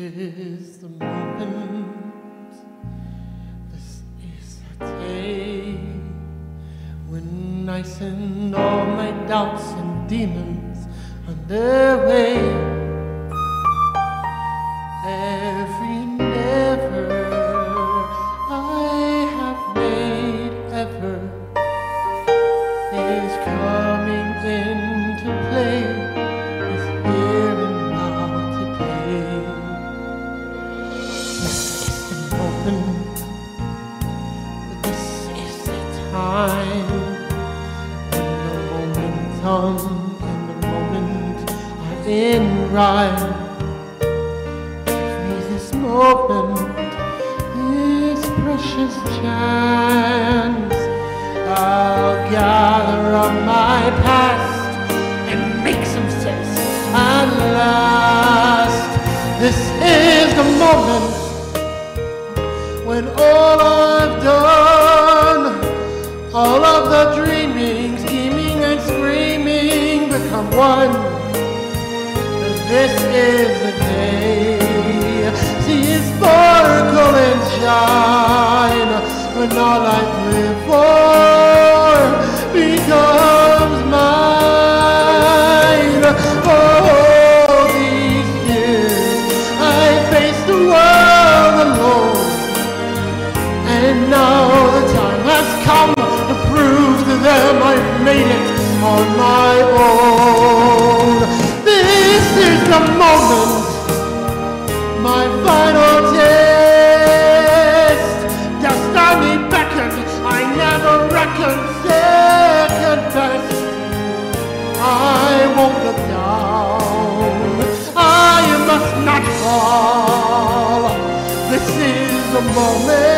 is the moment. This is the day when I send all my doubts and demons on their way. I'll gather up my past and make some sense at last. This is the moment when all I've done, all of the dreaming, scheming, and screaming become one. This is the day. See it sparkle and shine when all I moment,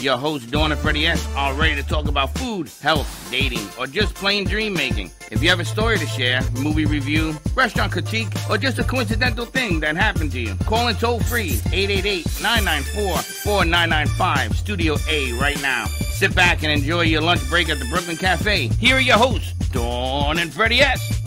Your host, Dawn and Freddie S., are ready to talk about food, health, dating, or just plain dream making. If you have a story to share, movie review, restaurant critique, or just a coincidental thing that happened to you, call in toll free 888 994 4995 Studio A right now. Sit back and enjoy your lunch break at the Brooklyn Cafe. Here are your hosts, Dawn and Freddie S.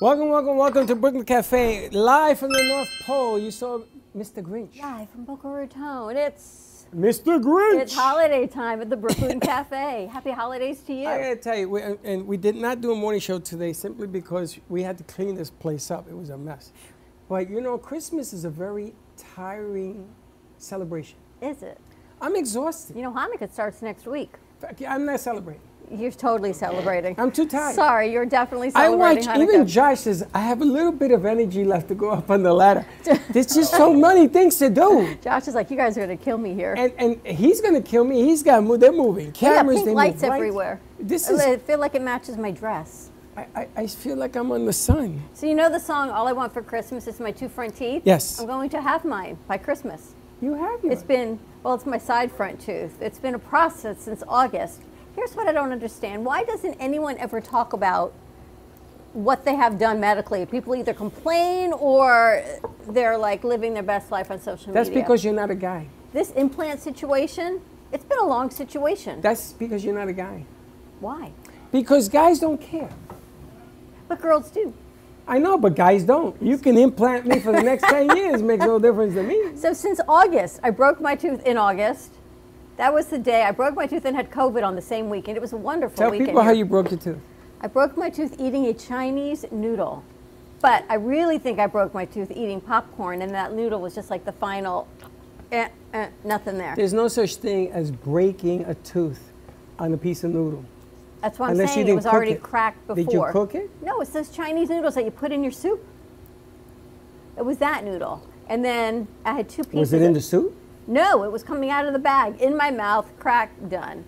Welcome, welcome, welcome to Brooklyn Cafe, live from the North Pole. You saw Mr. Grinch. Live from Boca Raton. It's Mr. Grinch. it's holiday time at the Brooklyn Cafe. Happy holidays to you. I gotta tell you, we, and we did not do a morning show today simply because we had to clean this place up. It was a mess. But you know, Christmas is a very tiring celebration. Is it? I'm exhausted. You know, Hanukkah starts next week. I'm not celebrating. You're totally celebrating. I'm too tired. Sorry, you're definitely I celebrating watch, Hanukkah. even Josh says, I have a little bit of energy left to go up on the ladder. There's just so many things to do. Josh is like, you guys are gonna kill me here. And, and he's going to kill me. He's got, they're moving. Cameras, pink they move lights everywhere. This is, I feel like it matches my dress. I, I, I feel like I'm on the sun. So you know the song "All I Want for Christmas Is My Two Front Teeth." Yes. I'm going to have mine by Christmas. You have It's none. been, well, it's my side front tooth. It's been a process since August. Here's what I don't understand. Why doesn't anyone ever talk about what they have done medically. People either complain or they're like living their best life on social That's media. That's because you're not a guy. this implant situation, it's been a long situation. That's because you're not a guy. Why? Because guys don't care. But girls do. I know, but guys don't. You can implant me for the next 10 years, makes no difference to me. So since August, I broke my tooth in August. That was the day I broke my tooth and had COVID on the same weekend. It was a wonderful Tell weekend. people how you broke your tooth. I broke my tooth eating a Chinese noodle. But I really think I broke my tooth eating popcorn, and that noodle was just like the final, eh, eh, nothing there. There's no such thing as breaking a tooth on a piece of noodle. That's what I'm Unless you saying. It didn't was cook already it. cracked before. Did you cook it? No, it's those Chinese noodles that you put in your soup. It was that noodle. And then I had two pieces. Was it in the soup? No, it was coming out of the bag, in my mouth, crack, done.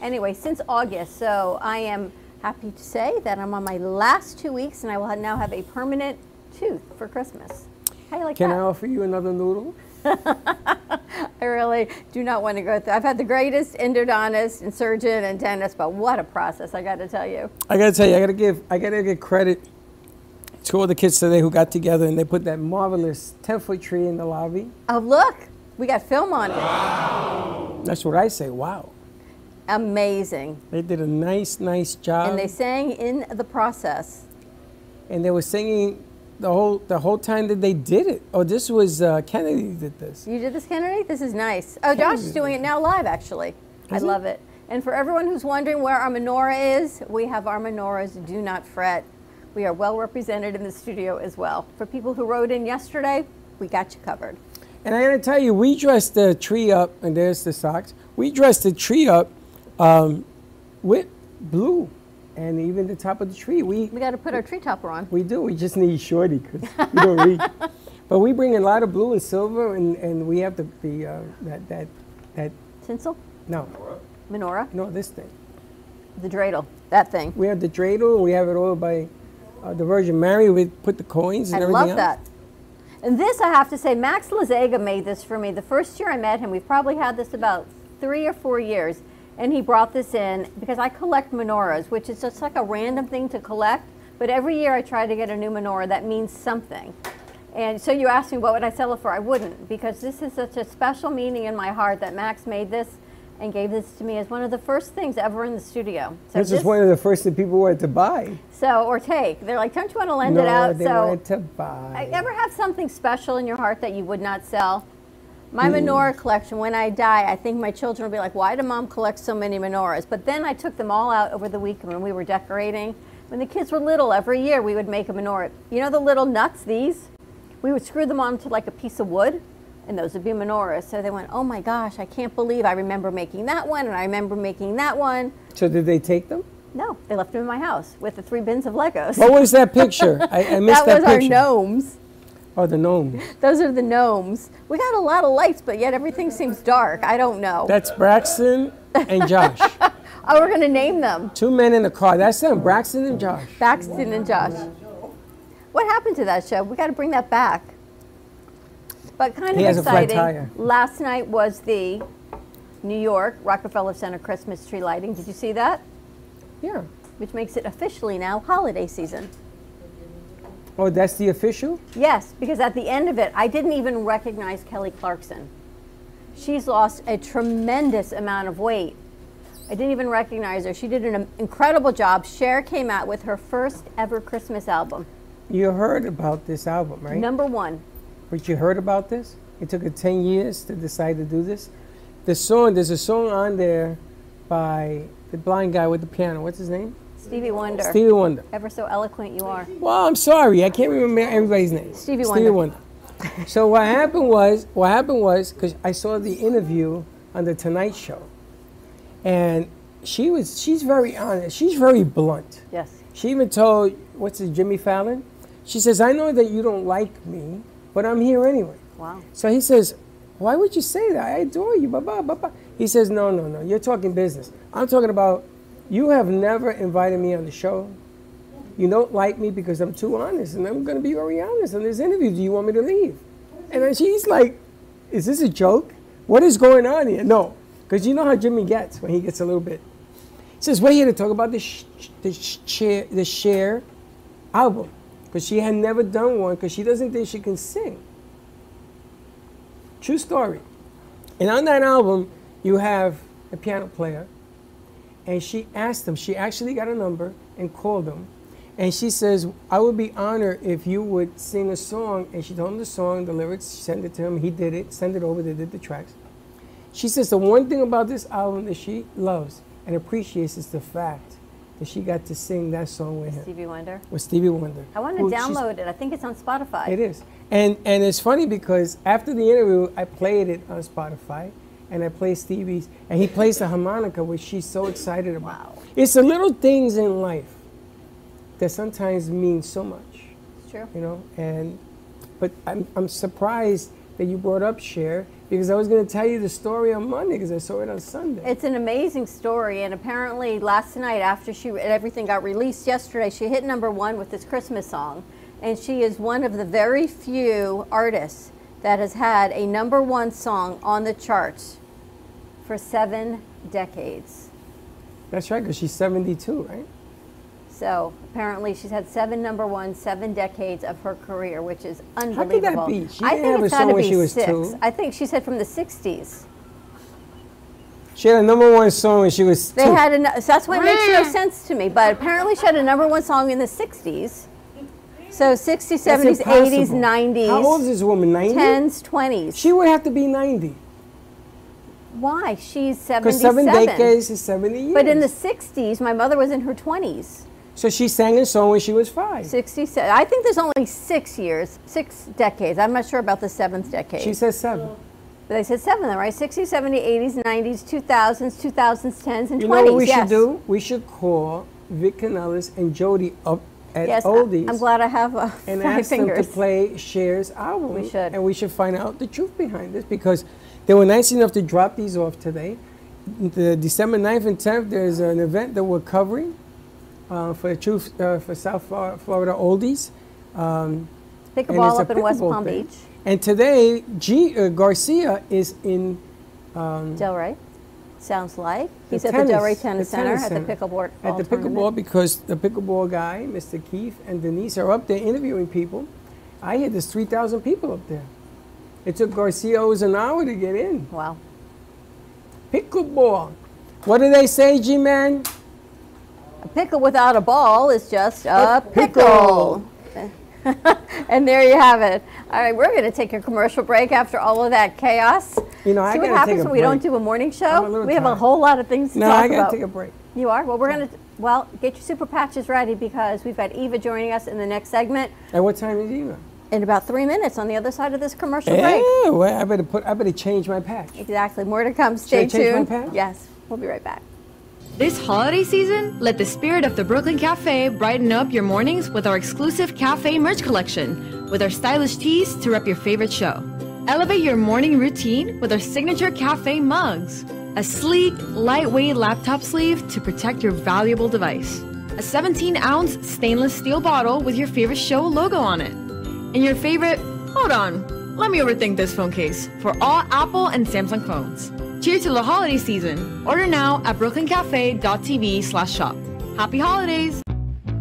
Anyway, since August, so I am happy to say that I'm on my last two weeks and I will now have a permanent tooth for Christmas. How you like that? Can I offer you another noodle? I really do not want to go through. I've had the greatest endodontist and surgeon and dentist, but what a process, I got to tell you. I gotta tell you, I gotta give, I gotta give credit to all the kids today who got together and they put that marvelous 10 foot tree in the lobby. Oh, look, we got film on it. That's what I say. Wow. Amazing. They did a nice, nice job. And they sang in the process. and they were singing the whole the whole time that they did it. Oh, this was uh, Kennedy did this. You did this, Kennedy? This is nice. Oh, Josh is doing it now live, actually. I Is he? love it. And for everyone who's wondering where our menorah is, we have our menorahs. Do not fret. We are well represented in the studio as well. For people who wrote in yesterday, we got you covered. And I gotta tell you, we dressed the tree up, and there's the socks. We dressed the tree up um, with blue, and even the top of the tree. We We got to put our tree topper on. we do. We just need shorty because we don't read. But we bring a lot of blue and silver, and, and we have the, the uh, that that that Tinsel, no menorah, no this thing. the dreidel, that thing. We have the dreidel, we have it all by uh, the Virgin Mary. We put the coins and I everything love else. that. And this, I have to say, Max Lazega made this for me. The first year I met him, we've probably had this about three or four years, and he brought this in because I collect menorahs, which is just like a random thing to collect. But every year I try to get a new menorah that means something. And so you asked me what would I sell it for? I wouldn't because this is such a special meaning in my heart that Max made this and gave this to me as one of the first things ever in the studio. So This is one of the first thing people wanted to buy. so or take. They're like, don't you want to lend no, it out? No, they so wanted to buy. I ever have something special in your heart that you would not sell? Mm. My menorah collection, when I die, I think my children will be like, why did mom collect so many menorahs? But then I took them all out over the weekend when we were decorating. When the kids were little, every year we would make a menorah. You know the little nuts, these? We would screw them onto like a piece of wood, and those would be menorahs. So they went, oh my gosh, I can't believe I remember making that one, and I remember making that one. so did they take them? No, they left them in my house with the three bins of Legos. What was that picture? I, I missed that picture that, was our gnomes. Oh, the gnomes. Those are the gnomes. We got a lot of lights, but yet everything seems dark. I don't know. That's Braxton and Josh. oh, we're going to name them Two men in the car. That's them, Braxton and Josh. Braxton and Josh. What happened to that show? We got to bring that back. But kind of has a flat exciting. Last night was the New York Rockefeller Center Christmas tree lighting. Did you see that? Yeah. Which makes it officially now holiday season. Oh, that's the official? Yes, because at the end of it, I didn't even recognize Kelly Clarkson. She's lost a tremendous amount of weight. I didn't even recognize her. She did an incredible job. Cher came out with her first ever Christmas album, You heard about this album, right? number one. But you heard about this? It took her 10 years to decide to do this. The song, there's a song on there by the blind guy with the piano. What's his name? Stevie Wonder. Stevie Wonder. Ever so eloquent you are. Well, I'm sorry, I can't remember everybody's name. Stevie Wonder. Stevie Wonder. So what happened was, what happened was, because I saw the interview on the Tonight Show, and she was, she's very honest. She's very blunt. Yes. She even told, what's it, Jimmy Fallon? She says, I know that you don't like me, but I'm here anyway. Wow. So he says, Why would you say that? I adore you. Blah, blah, blah, blah. He says, No, no, no. You're talking business. I'm talking about you have never invited me on the show. You don't like me because I'm too honest, and I'm going to be very honest in this interview. Do you want me to leave? And then she's like, Is this a joke? What is going on here? No, because you know how Jimmy gets when he gets a little bit. He says, We're here to talk about the, sh- the sh- Cher, the Cher album because she had never done one because she doesn't think she can sing. True story. And on that album, you have a piano player, and she asked him, she actually got a number and called him. And she says, I would be honored if you would sing a song. And she told him the song, the lyrics, she sent it to him. He did it, sent it over, they did the tracks. She says the one thing about this album that she loves and appreciates is the fact that she got to sing that song with him, Stevie Wonder. with Stevie Wonder. I want to download it. I think it's on Spotify. It is. And and it's funny because after the interview, I played it on Spotify, and I played Stevie's, and he plays the harmonica, which she's so excited about. Wow. It's the little things in life that sometimes mean so much, It's true. you know. And but I'm I'm surprised that you brought up Cher because I was going to tell you the story on Monday because I saw it on Sunday. It's an amazing story, and apparently last night, after she everything got released yesterday, she hit number one with this Christmas song, and she is one of the very few artists that has had a number one song on the charts for seven decades. That's right, because she's 72, right? So apparently, she's had seven number one, seven decades of her career, which is could that unbelievable. be? She I didn't think have a it's song gotta when be she was six. two. I think she said from the '60s. She had a number one song when she was They two. had a, so that's why it makes no sense to me. But apparently, she had a number one song in the '60s. So 60s, 70s, 80s, 90s, How old is this woman? 90? 10s, 20s. She would have to be 90. Why? She's Because seven decades is 70 years. But in the 60s, my mother was in her 20s. So she sang a song when she was five. 67. I think there's only six years, six decades. I'm not sure about the seventh decade. She says seven. but they said seven, right? 60s, 70s, 80s, 90s, 2000s, 2010s, and 20s. You know what we yes. should do? We should call Vic Canellis and Jody up at Yes, Oldies I'm glad I have uh, and five ask them fingers. to play Cher's album. We should. And we should find out the truth behind this because they were nice enough to drop these off today. The December 9th and 10th, there's an event that we're covering uh, for the Truth uh, for South Florida Oldies. Um, Pick a and ball up in West Palm thing. Beach. And today, G, uh, Garcia is in Delray. Sounds like. He's at the Delray Tennis the Center tennis at the center. pickleball at the tournament. pickleball because the pickleball guy, Mr. Keith and Denise, are up there interviewing people. I hear there's 3,000 people up there. It took Garcia almost an hour to get in. Wow. Pickleball. What do they say, G-Man? A pickle without a ball is just a, A pickle. pickle. and there you have it. All right, we're going to take a commercial break after all of that chaos. You know, I See what gotta happens when we don't do a morning I'm a show? We have a whole lot of things to No, talk I gotta about. take a break. You are? Well, we're going to, well, get your super patches ready because we've got Eva joining us in the next segment At what time is Eva? in about three minutes on the other side of this commercial break. Yeah, well, I better put. I better change my patch. Exactly. More to come. Stay I change my tuned. Yes. We'll be right back. This holiday season, let the spirit of the Brooklyn Cafe brighten up your mornings with our exclusive cafe merch collection, with our stylish tees to rep your favorite show. Elevate your morning routine with our signature cafe mugs, a sleek, lightweight laptop sleeve to protect your valuable device, a 17 ounce stainless steel bottle with your favorite show logo on it, and your favorite, hold on, let me overthink this phone case for all Apple and Samsung phones. Cheers to the holiday season. Order now at brooklyncafe.tv slash shop. Happy holidays!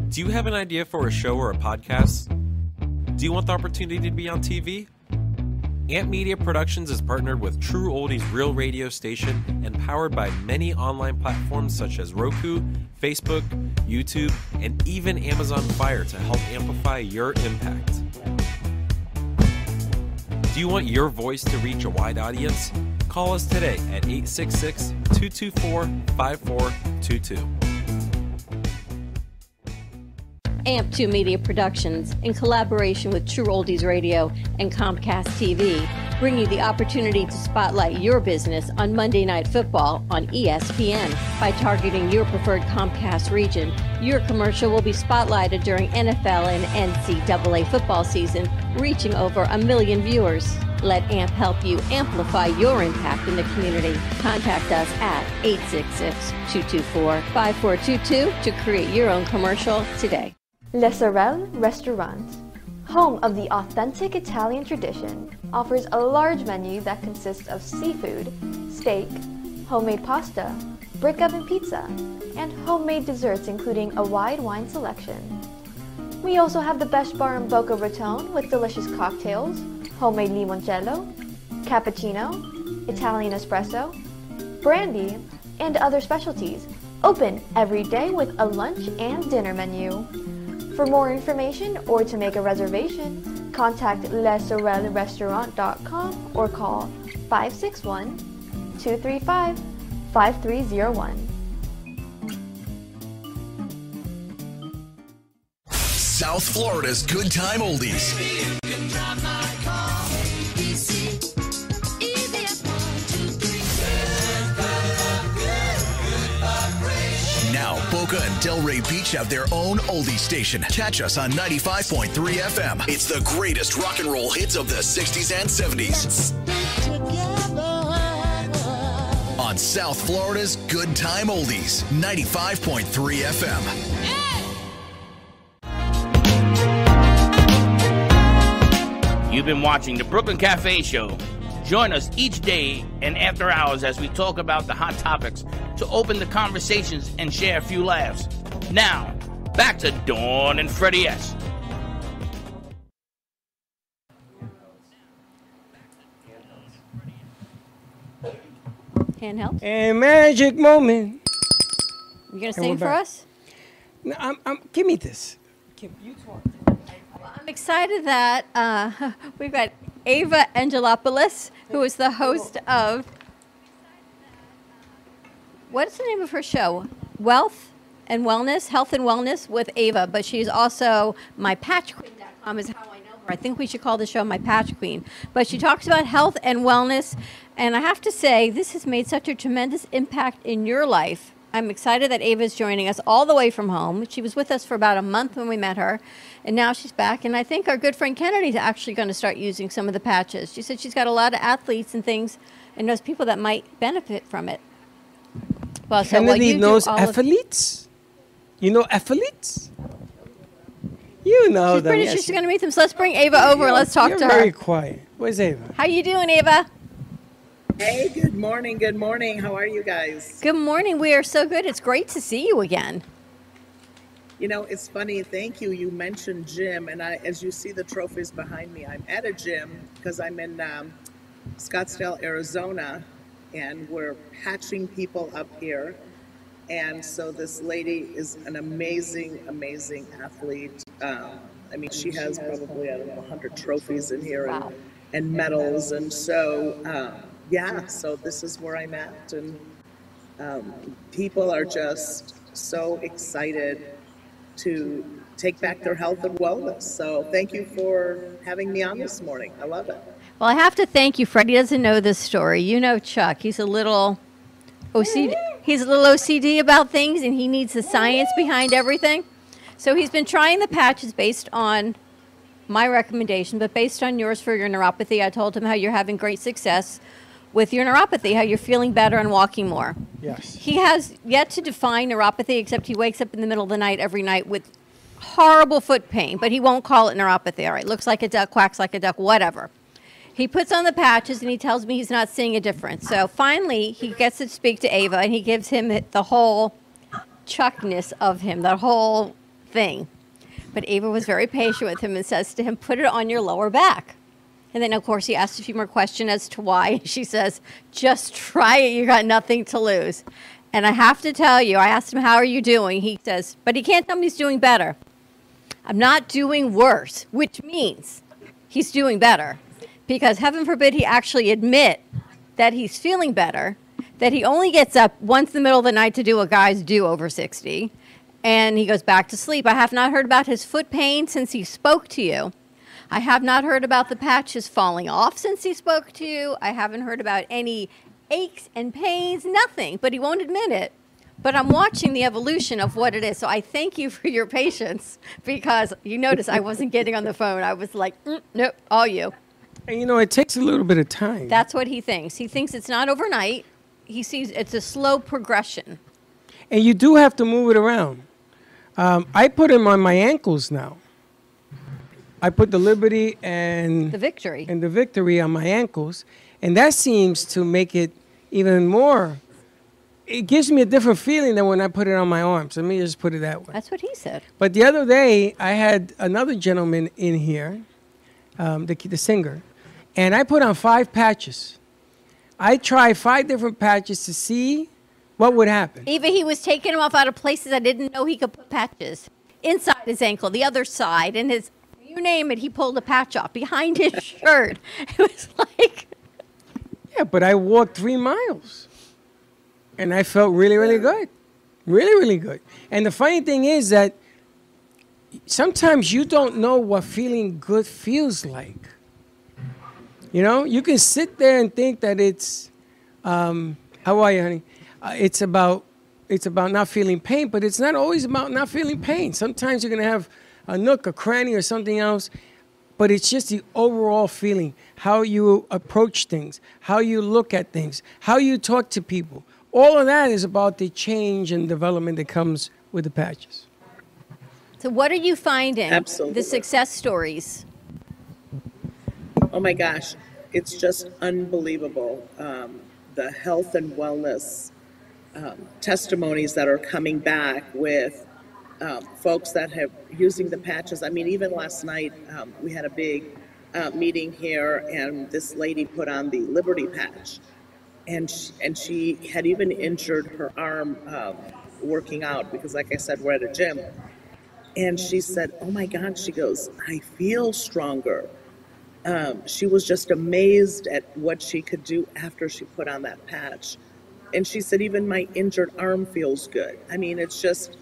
Do you have an idea for a show or a podcast? Do you want the opportunity to be on TV? Amp Media Productions is partnered with True Oldies Real Radio Station and powered by many online platforms such as Roku, Facebook, YouTube, and even Amazon Fire to help amplify your impact. Do you want your voice to reach a wide audience? Call us today at 866 224 5422. AMP2 Media Productions, in collaboration with True Oldies Radio and Comcast TV, bring you the opportunity to spotlight your business on Monday Night Football on ESPN. By targeting your preferred Comcast region, your commercial will be spotlighted during NFL and NCAA football season, reaching over a million viewers. Let AMP help you amplify your impact in the community. Contact us at 866-224-5422 to create your own commercial today. Le Sorel Restaurant, home of the authentic Italian tradition, offers a large menu that consists of seafood, steak, homemade pasta, brick oven pizza, and homemade desserts including a wide wine selection. We also have the best bar in Boca Raton with delicious cocktails, homemade limoncello, cappuccino, Italian espresso, brandy, and other specialties. Open every day with a lunch and dinner menu. For more information or to make a reservation, contact lesorelrestaurant.com or call 561 235 5301. South Florida's Good Time Oldies. Delray Beach have their own oldie station. Catch us on 95.3 FM. It's the greatest rock and roll hits of the 60s and 70s. On South Florida's Good Time Oldies, 95.3 FM. You've been watching the Brooklyn Cafe Show. Join us each day and after hours as we talk about the hot topics to open the conversations and share a few laughs. Now, back to Dawn and Freddie S. Handheld. A magic moment. You gonna sing for back. us? No, I'm, I'm, give me this. Kim, you talk. I'm excited that uh, we've got Ava Angelopoulos, who is the host of. What's the name of her show? Wealth and Wellness, Health and Wellness with Ava, but she's also my patchqueen.com is how I know her. I think we should call the show My Patch Queen. But she talks about health and wellness, and I have to say, this has made such a tremendous impact in your life. I'm excited that Ava is joining us all the way from home. She was with us for about a month when we met her, and now she's back. And I think our good friend Kennedy is actually going to start using some of the patches. She said she's got a lot of athletes and things, and knows people that might benefit from it. Well, so Kennedy you knows all of- athletes. You know athletes? You know She's them. pretty yes. sure she's going to meet them. So let's bring Ava over and let's talk You're to her. very quiet. Where's Ava? How you doing, Ava? Hey, good morning. Good morning. How are you guys? Good morning. We are so good. It's great to see you again. You know, it's funny. Thank you. You mentioned gym, and I, as you see the trophies behind me, I'm at a gym because I'm in um, Scottsdale, Arizona, and we're patching people up here. And so this lady is an amazing, amazing athlete. Um, I mean, she has probably I don't know 100 trophies in here and, and medals, and so um, yeah. So this is where I'm at, and um, people are just so excited to take back their health and wellness. So thank you for having me on this morning. I love it. Well, I have to thank you. Freddie doesn't know this story. You know Chuck. He's a little OCD. He's a little OCD about things, and he needs the science behind everything. So he's been trying the patches based on my recommendation, but based on yours for your neuropathy. I told him how you're having great success with your neuropathy, how you're feeling better and walking more. Yes. He has yet to define neuropathy, except he wakes up in the middle of the night every night with horrible foot pain, but he won't call it neuropathy. All right, looks like a duck, quacks like a duck, whatever. He puts on the patches and he tells me he's not seeing a difference. So finally, he gets to speak to Ava and he gives him the whole chuckness of him, the whole thing. But Ava was very patient with him and says to him, Put it on your lower back. And then, of course, he asks a few more questions as to why. She says, Just try it. You got nothing to lose. And I have to tell you, I asked him, How are you doing? He says, But he can't tell me he's doing better. I'm not doing worse, which means he's doing better. Because heaven forbid he actually admit that he's feeling better, that he only gets up once in the middle of the night to do what guys do over 60, and he goes back to sleep. I have not heard about his foot pain since he spoke to you. I have not heard about the patches falling off since he spoke to you. I haven't heard about any aches and pains, nothing, but he won't admit it. But I'm watching the evolution of what it is. So I thank you for your patience because you notice I wasn't getting on the phone. I was like, mm, nope, all you. And you know, it takes a little bit of time. That's what he thinks. He thinks it's not overnight. He sees it's a slow progression. and you do have to move it around. Um, I put him on my ankles now. I put the Liberty and The victory. and the Victory on my ankles, and that seems to make it even more it gives me a different feeling than when I put it on my arms. Let me just put it that way. That's what he said. But the other day, I had another gentleman in here, um, the, the singer, and I put on five patches. I tried five different patches to see what would happen. Even he was taking them off out of places I didn't know he could put patches. Inside his ankle, the other side, and his, you name it, he pulled a patch off behind his shirt. It was like, Yeah, but I walked three miles, and I felt really, really good, really, really good. And the funny thing is that sometimes you don't know what feeling good feels like. You know, you can sit there and think that it's, um, how are you, honey? Uh, it's about, it's about not feeling pain, but it's not always about not feeling pain. Sometimes you're gonna have a nook, a cranny, or something else, but it's just the overall feeling, how you approach things, how you look at things, how you talk to people. All of that is about the change and development that comes with the patches. so what are you finding? Absolutely. The success stories. Oh my gosh, it's just unbelievable. Um, the health and wellness um, testimonies that are coming back with um, folks that have using the patches. I mean, even last night um, we had a big uh, meeting here, and this lady put on the Liberty patch, and she, and she had even injured her arm um, working out because, like I said, we're at a gym. And she said, "Oh my God!" She goes, "I feel stronger." um, she was just amazed at what she could do after she put on that patch. And she said, even my injured arm feels good. I mean, it's just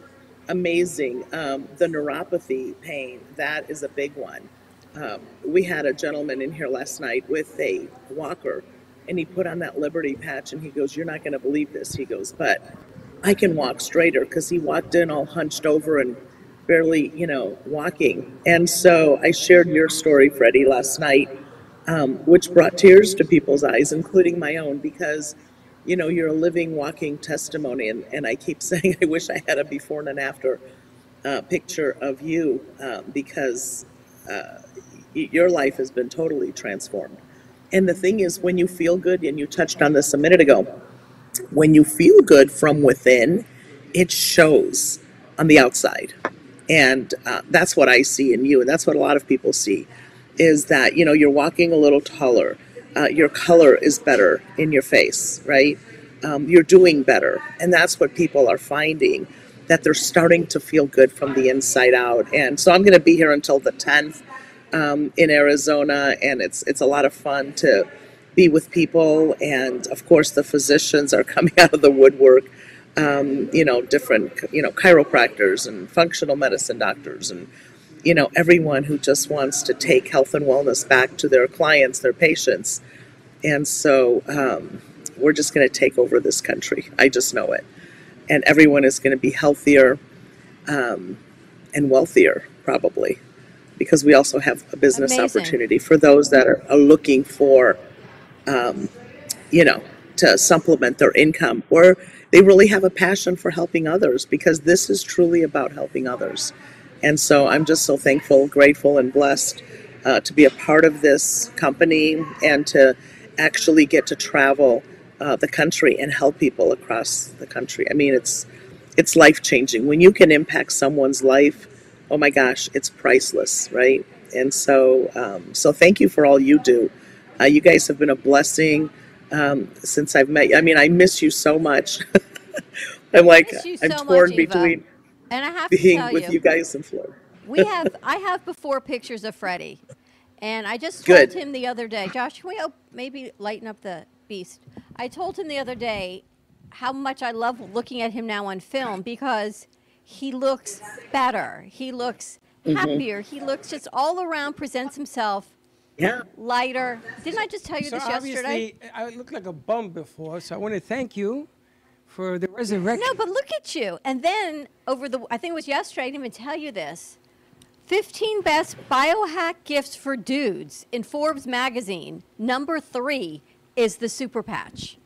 amazing. Um, the neuropathy pain, that is a big one. Um, we had a gentleman in here last night with a walker, and he put on that Liberty patch, and he goes, You're not going to believe this. He goes, But I can walk straighter because he walked in all hunched over and barely, you know, walking. And so I shared your story, Freddie, last night, um, which brought tears to people's eyes, including my own, because, you know, you're a living, walking testimony. And, and I keep saying, I wish I had a before and an after uh, picture of you um, because uh, your life has been totally transformed. And the thing is, when you feel good, and you touched on this a minute ago, when you feel good from within, it shows on the outside and uh, that's what i see in you and that's what a lot of people see is that you know you're walking a little taller uh, your color is better in your face right? Um, you're doing better. And that's what people are finding that they're starting to feel good from the inside out. And so i'm going to be here until the 10th um, in arizona and it's it's a lot of fun to be with people. And of course the physicians are coming out of the woodwork um, you know, different, you know, chiropractors and functional medicine doctors and, you know, everyone who just wants to take health and wellness back to their clients, their patients. And so um, we're just going to take over this country. I just know it. And everyone is going to be healthier um, and wealthier, probably, because we also have a business Amazing. opportunity for those that are, are looking for, um, you know, to supplement their income or they really have a passion for helping others because this is truly about helping others. And so I'm just so thankful, grateful, and blessed uh, to be a part of this company and to actually get to travel uh, the country and help people across the country. I mean, it's it's life changing when you can impact someone's life. Oh my gosh, it's priceless, right? And so, um, so thank you for all you do. Uh, you guys have been a blessing um, since I've met you. I mean, I miss you so much. I'm like, I'm so torn much, between And I have to being tell with you, you guys in Florida. we have I have before pictures of Freddie, and I just told Good. him the other day, Josh, can we op- maybe lighten up the beast? I told him the other day how much I love looking at him now on film because he looks better, he looks Mhm. happier, he looks just all around presents himself Yeah. lighter. Didn't I just tell you So this yesterday? I looked like a bum before, so I want to thank you for the resurrection. No, but look at you. And then over the, I think it was yesterday, I didn't even tell you this. 15 best biohack gifts for dudes in Forbes magazine. Number three is the super patch.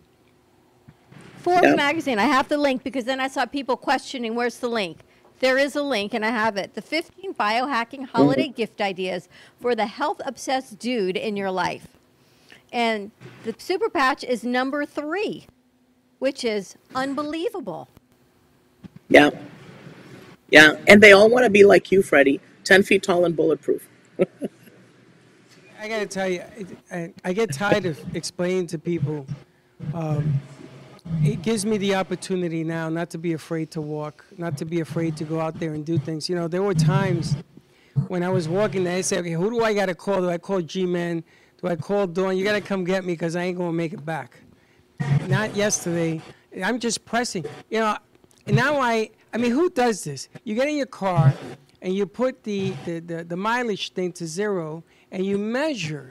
Forbes Yeah. magazine, I have the link because then I saw people questioning where's the link. There is a link and I have it. The 15 biohacking mm-hmm. holiday gift ideas for the health obsessed dude in your life. And the super patch is number three. Which is unbelievable. Yeah. Yeah. And they all want to be like you, Freddie 10 feet tall and bulletproof. I gotta tell you, I, I, I get tired of explaining to people. Um, it gives me the opportunity now not to be afraid to walk, not to be afraid to go out there and do things. You know, there were times when I was walking there, I said, okay, who do I gotta call? Do I call G-Man? Do I call Dawn? You gotta come get me because I ain't gonna make it back. Not yesterday. I'm just pressing. You know, now I, I mean, who does this? You get in your car and you put the, the, the, the mileage thing to zero and you measure,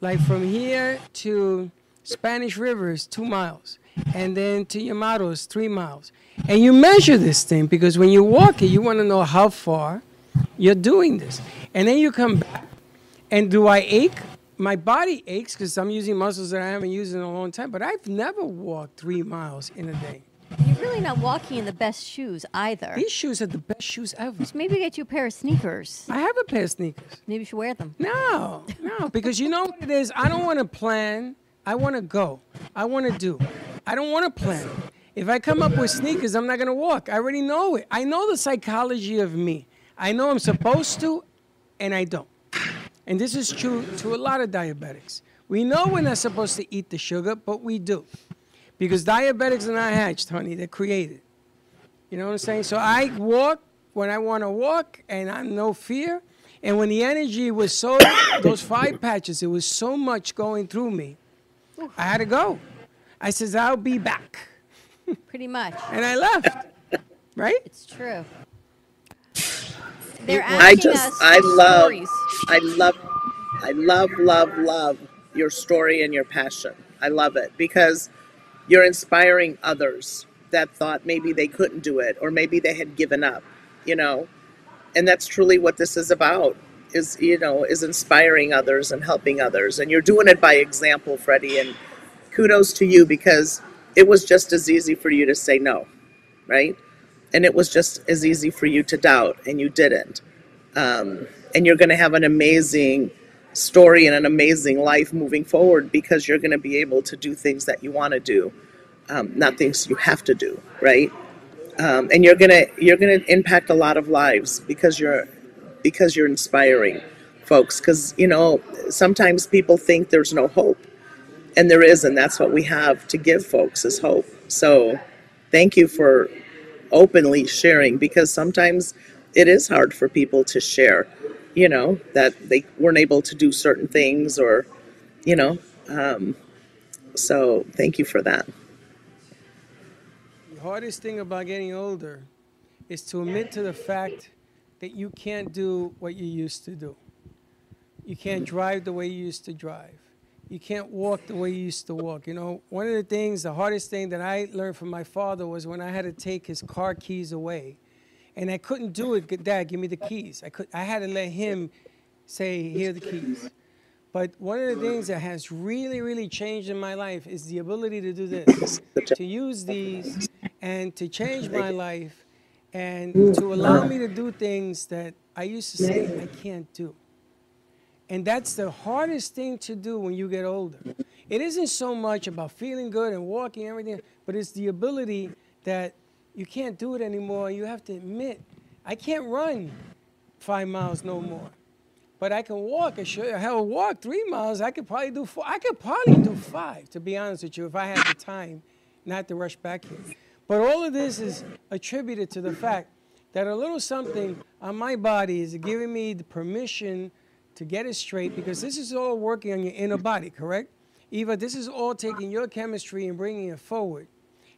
like from here to Spanish River is two miles, and then to Yamato is three miles. And you measure this thing because when you walk it, you want to know how far you're doing this. And then you come back, and do I ache? My body aches because I'm using muscles that I haven't used in a long time, but I've never walked three miles in a day. You're really not walking in the best shoes either. These shoes are the best shoes ever. Just maybe get you a pair of sneakers. I have a pair of sneakers. Maybe you should wear them. No, no, because you know what it is? I don't want to plan. I want to go. I want to do. I don't want to plan. If I come up with sneakers, I'm not going to walk. I already know it. I know the psychology of me. I know I'm supposed to, and I don't. And this is true to a lot of diabetics. We know we're not supposed to eat the sugar, but we do. Because diabetics are not hatched, honey, they're created. You know what I'm saying? So I walk when I want to walk, and I'm no fear. And when the energy was so, those five patches, it was so much going through me, I had to go. I says, I'll be back. Pretty much. And I left. Right? It's true. They're I just, us I love, stories. I love, I love, love, love your story and your passion. I love it because you're inspiring others that thought maybe they couldn't do it or maybe they had given up, you know? And that's truly what this is about is, you know, is inspiring others and helping others. And you're doing it by example, Freddie. And kudos to you because it was just as easy for you to say no, right? And it was just as easy for you to doubt, and you didn't. Um, and you're going to have an amazing story and an amazing life moving forward because you're going to be able to do things that you want to do, um, not things you have to do, right? Um, and you're gonna you're gonna impact a lot of lives because you're because you're inspiring folks. Because you know sometimes people think there's no hope, and there is, and that's what we have to give folks is hope. So, thank you for openly sharing because sometimes it is hard for people to share, you know, that they weren't able to do certain things or, you know, um, so thank you for that. The hardest thing about getting older is to admit to the fact that you can't do what you used to do. You can't drive the way you used to drive. You can't walk the way you used to walk. You know, one of the things, the hardest thing that I learned from my father was when I had to take his car keys away. And I couldn't do it, Dad, give me the keys. I, could, I had to let him say, here are the keys. But one of the things that has really, really changed in my life is the ability to do this, to use these and to change my life and to allow me to do things that I used to say I can't do. And that's the hardest thing to do when you get older. It isn't so much about feeling good and walking and everything, but it's the ability that you can't do it anymore. You have to admit, I can't run five miles no more. But I can walk. I should hell walk three miles. I could probably do four. I could probably do five, to be honest with you, if I had the time not to rush back here. But all of this is attributed to the fact that a little something on my body is giving me the permission to get it straight because this is all working on your inner body, correct? Eva, this is all taking your chemistry and bringing it forward.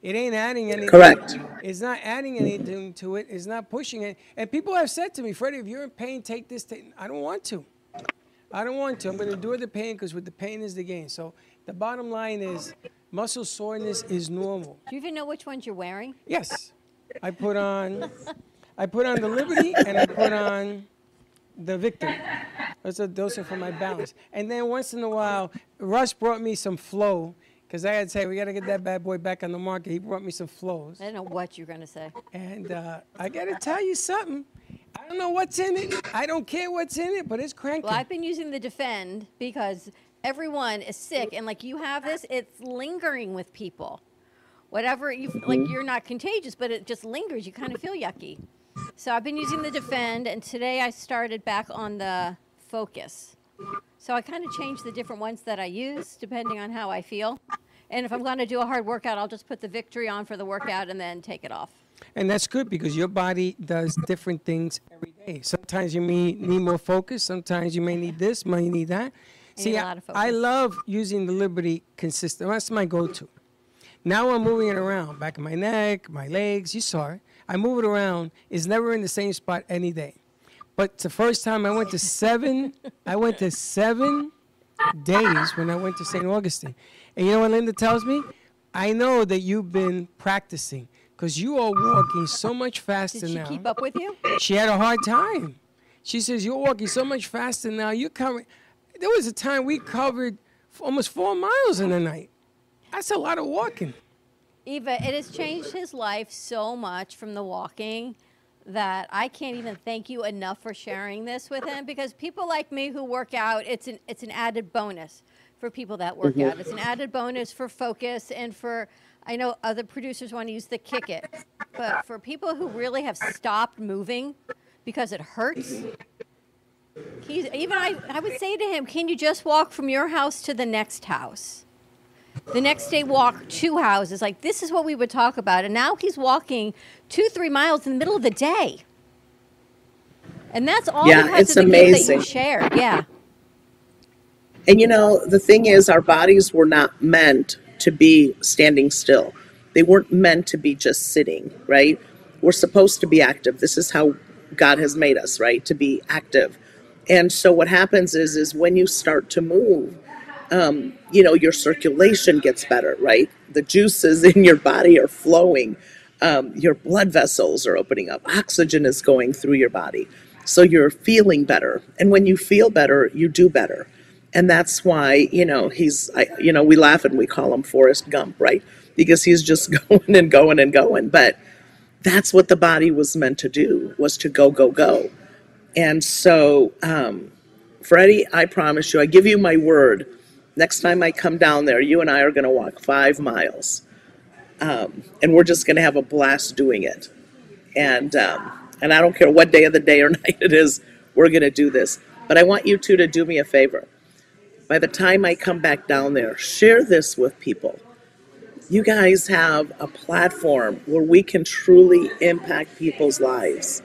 It ain't adding anything. Correct. It's not adding anything to it. It's not pushing it. And people have said to me, Freddie, if you're in pain, take this. Take. I don't want to. I don't want to. I'm going to endure the pain because with the pain is the gain. So the bottom line is muscle soreness is normal. Do you even know which ones you're wearing? Yes. I put on I put on the Liberty and I put on the Victory. Those a are for my balance. And then once in a while, Rush brought me some flow because I had to say, we got to get that bad boy back on the market. He brought me some flows. I don't know what you're going to say. And uh, I got to tell you something. I don't know what's in it. I don't care what's in it, but it's cranking. Well, I've been using the Defend because everyone is sick, and like you have this, it's lingering with people. whatever you like you're not contagious, but it just lingers. You kind of feel yucky. So I've been using the Defend, and today I started back on the Focus. So I kind of changed the different ones that I use depending on how I feel. And if I'm going to do a hard workout, I'll just put the Victory on for the workout and then take it off. And that's good because your body does different things every day. Sometimes you may need more focus. Sometimes you may need this, may need that. I See, need I, I love using the Liberty consistent. That's my go-to. Now I'm moving it around, back of my neck, my legs. You saw it. I move it around. It's never in the same spot any day. But the first time I went to seven. I went to seven days when I went to St. Augustine. And you know what Linda tells me? I know that you've been practicing because you are walking so much faster now. Did she now. keep up with you? She had a hard time. She says, You're walking so much faster now. You're covering. There was a time we covered almost four miles in a night. That's a lot of walking. Eva, it has changed his life so much from the walking that I can't even thank you enough for sharing this with him because people like me who work out, it's an it's an added bonus for people that work Mhm. out. It's an added bonus for focus and for I know other producers want to use the kick it, but for people who really have stopped moving because it hurts, he's even I, I would say to him, can you just walk from your house to the next house? The next day, walk two houses. Like this is what we would talk about. And now he's walking two, three miles in the middle of the day. And that's all Yeah, because it's of the gift that amazing. you shared. Yeah. And you know, the thing is, our bodies were not meant to be standing still. They weren't meant to be just sitting, right? We're supposed to be active. This is how God has made us, right? To be active. And so what happens is, is when you start to move, um, you know, your circulation gets better, right? The juices in your body are flowing. Um, your blood vessels are opening up. Oxygen is going through your body. So you're feeling better. And when you feel better, you do better. And that's why, you know, he's, I, you know, we laugh and we call him Forrest Gump, right? Because he's just going and going and going. But that's what the body was meant to do, was to go, go, go. And so, um, Freddie, I promise you, I give you my word. Next time I come down there, you and I are going to walk five miles. Um, and we're just going to have a blast doing it. And, um, and I don't care what day of the day or night it is, we're going to do this. But I want you two to do me a favor. By the time I come back down there, share this with people. You guys have a platform where we can truly impact people's lives.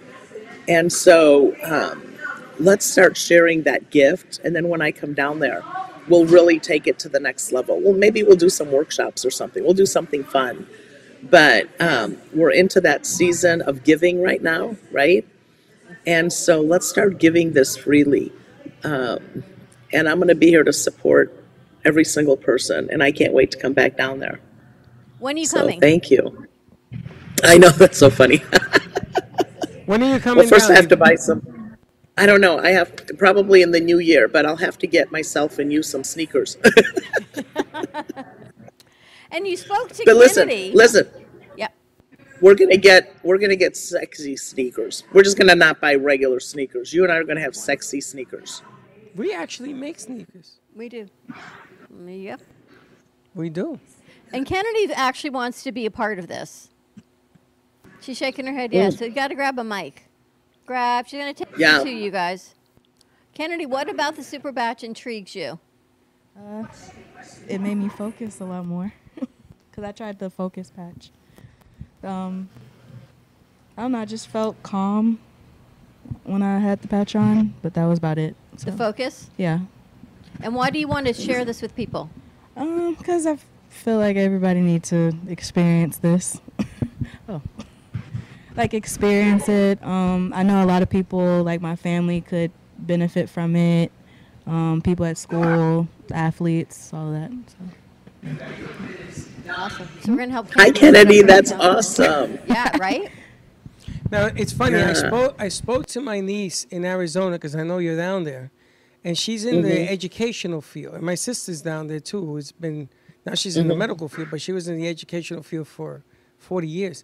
And so um, let's start sharing that gift. And then when I come down there, we'll really take it to the next level. Well, maybe we'll do some workshops or something. We'll do something fun. But um, we're into that season of giving right now, right? And so let's start giving this freely. Um, and I'm going to be here to support every single person. And I can't wait to come back down there. When are you So coming? thank you. I know that's so funny. When are you coming well, first down? I have to buy some. I don't know. I have to, probably in the new year, but I'll have to get myself and you some sneakers. And you spoke to but listen, Kennedy. listen. Yep. We're gonna get we're gonna get sexy sneakers. We're just gonna not buy regular sneakers. You and I are gonna have sexy sneakers. We actually make sneakers. We do. Yep. We do. And Kennedy actually wants to be a part of this. She's shaking her head yes. Mm. So you got to grab a mic. Grab. She's going to take Yeah. it to you guys. Kennedy, what about the Super Patch intrigues you? Uh, it made me focus a lot more because I tried the focus patch. Um, I don't know. I just felt calm when I had the patch on, but that was about it. The focus? Yeah. And why do you want to share this with people? Um, because I f- feel like everybody needs to experience this. oh. Like experience it. Um, I know a lot of people, like my family, could benefit from it. Um, people at school, athletes, all of that. So. Awesome. So we're going to help Hi, Kennedy. Kennedy. That's awesome. Yeah, right? Now it's funny. I spoke. I spoke to my niece in Arizona because I know you're down there, and she's in the Mhm. educational field. And my sister's down there too, who's been now she's in the Mhm. medical field, but she was in the educational field for 40 years.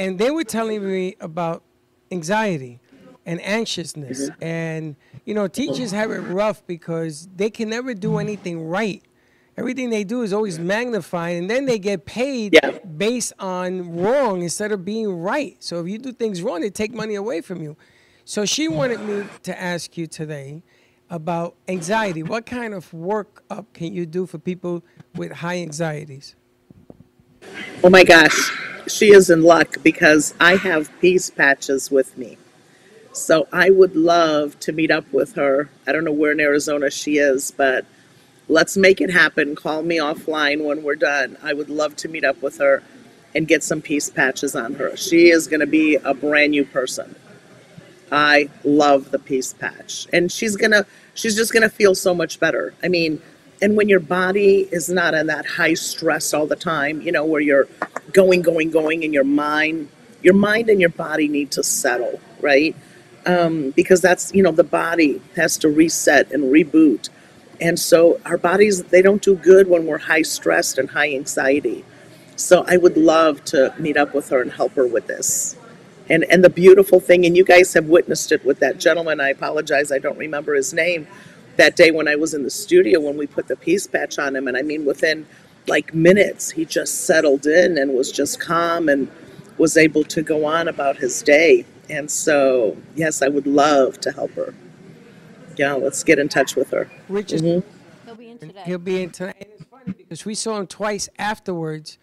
And they were telling me about anxiety and anxiousness, Mm-hmm. and you know, teachers have it rough because they can never do anything right. Everything they do is always magnified, and then they get paid based on wrong instead of being right. So if you do things wrong, they take money away from you. So she wanted me to ask you today about anxiety. What kind of work up can you do for people with high anxieties? Oh my gosh, she is in luck because I have peace patches with me. So I would love to meet up with her. I don't know where in Arizona she is, but let's make it happen. Call me offline when we're done. I would love to meet up with her and get some peace patches on her. She is going to be a brand new person. I love the peace patch. And she's going to she's just going to feel so much better. I mean, and when your body is not in that high stress all the time, you know, where you're going, going, going, and your mind, your mind and your body need to settle, right? Um, because that's, you know, the body has to reset and reboot. And so our bodies, they don't do good when we're high stressed and high anxiety. So I would love to meet up with her and help her with this. And, and the beautiful thing, and you guys have witnessed it with that gentleman, I apologize, I don't remember his name, that day when I was in the studio when we put the peace patch on him. And I mean, within like minutes, he just settled in and was just calm and was able to go on about his day. And so, yes, I would love to help her. Yeah, let's get in touch with her. Richard, Mhm. He'll be in today. He'll be in tonight. And it's funny because we saw him twice afterwards,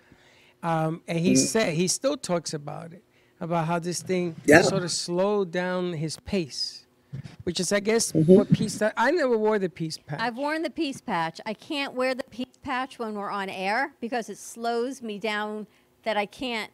um, and he Mhm. said he still talks about it, about how this thing Yeah. sort of slowed down his pace, which is, I guess, Mm-hmm. what peace. That I never wore the peace patch. I've worn the peace patch. I can't wear the peace patch when we're on air because it slows me down that I can't.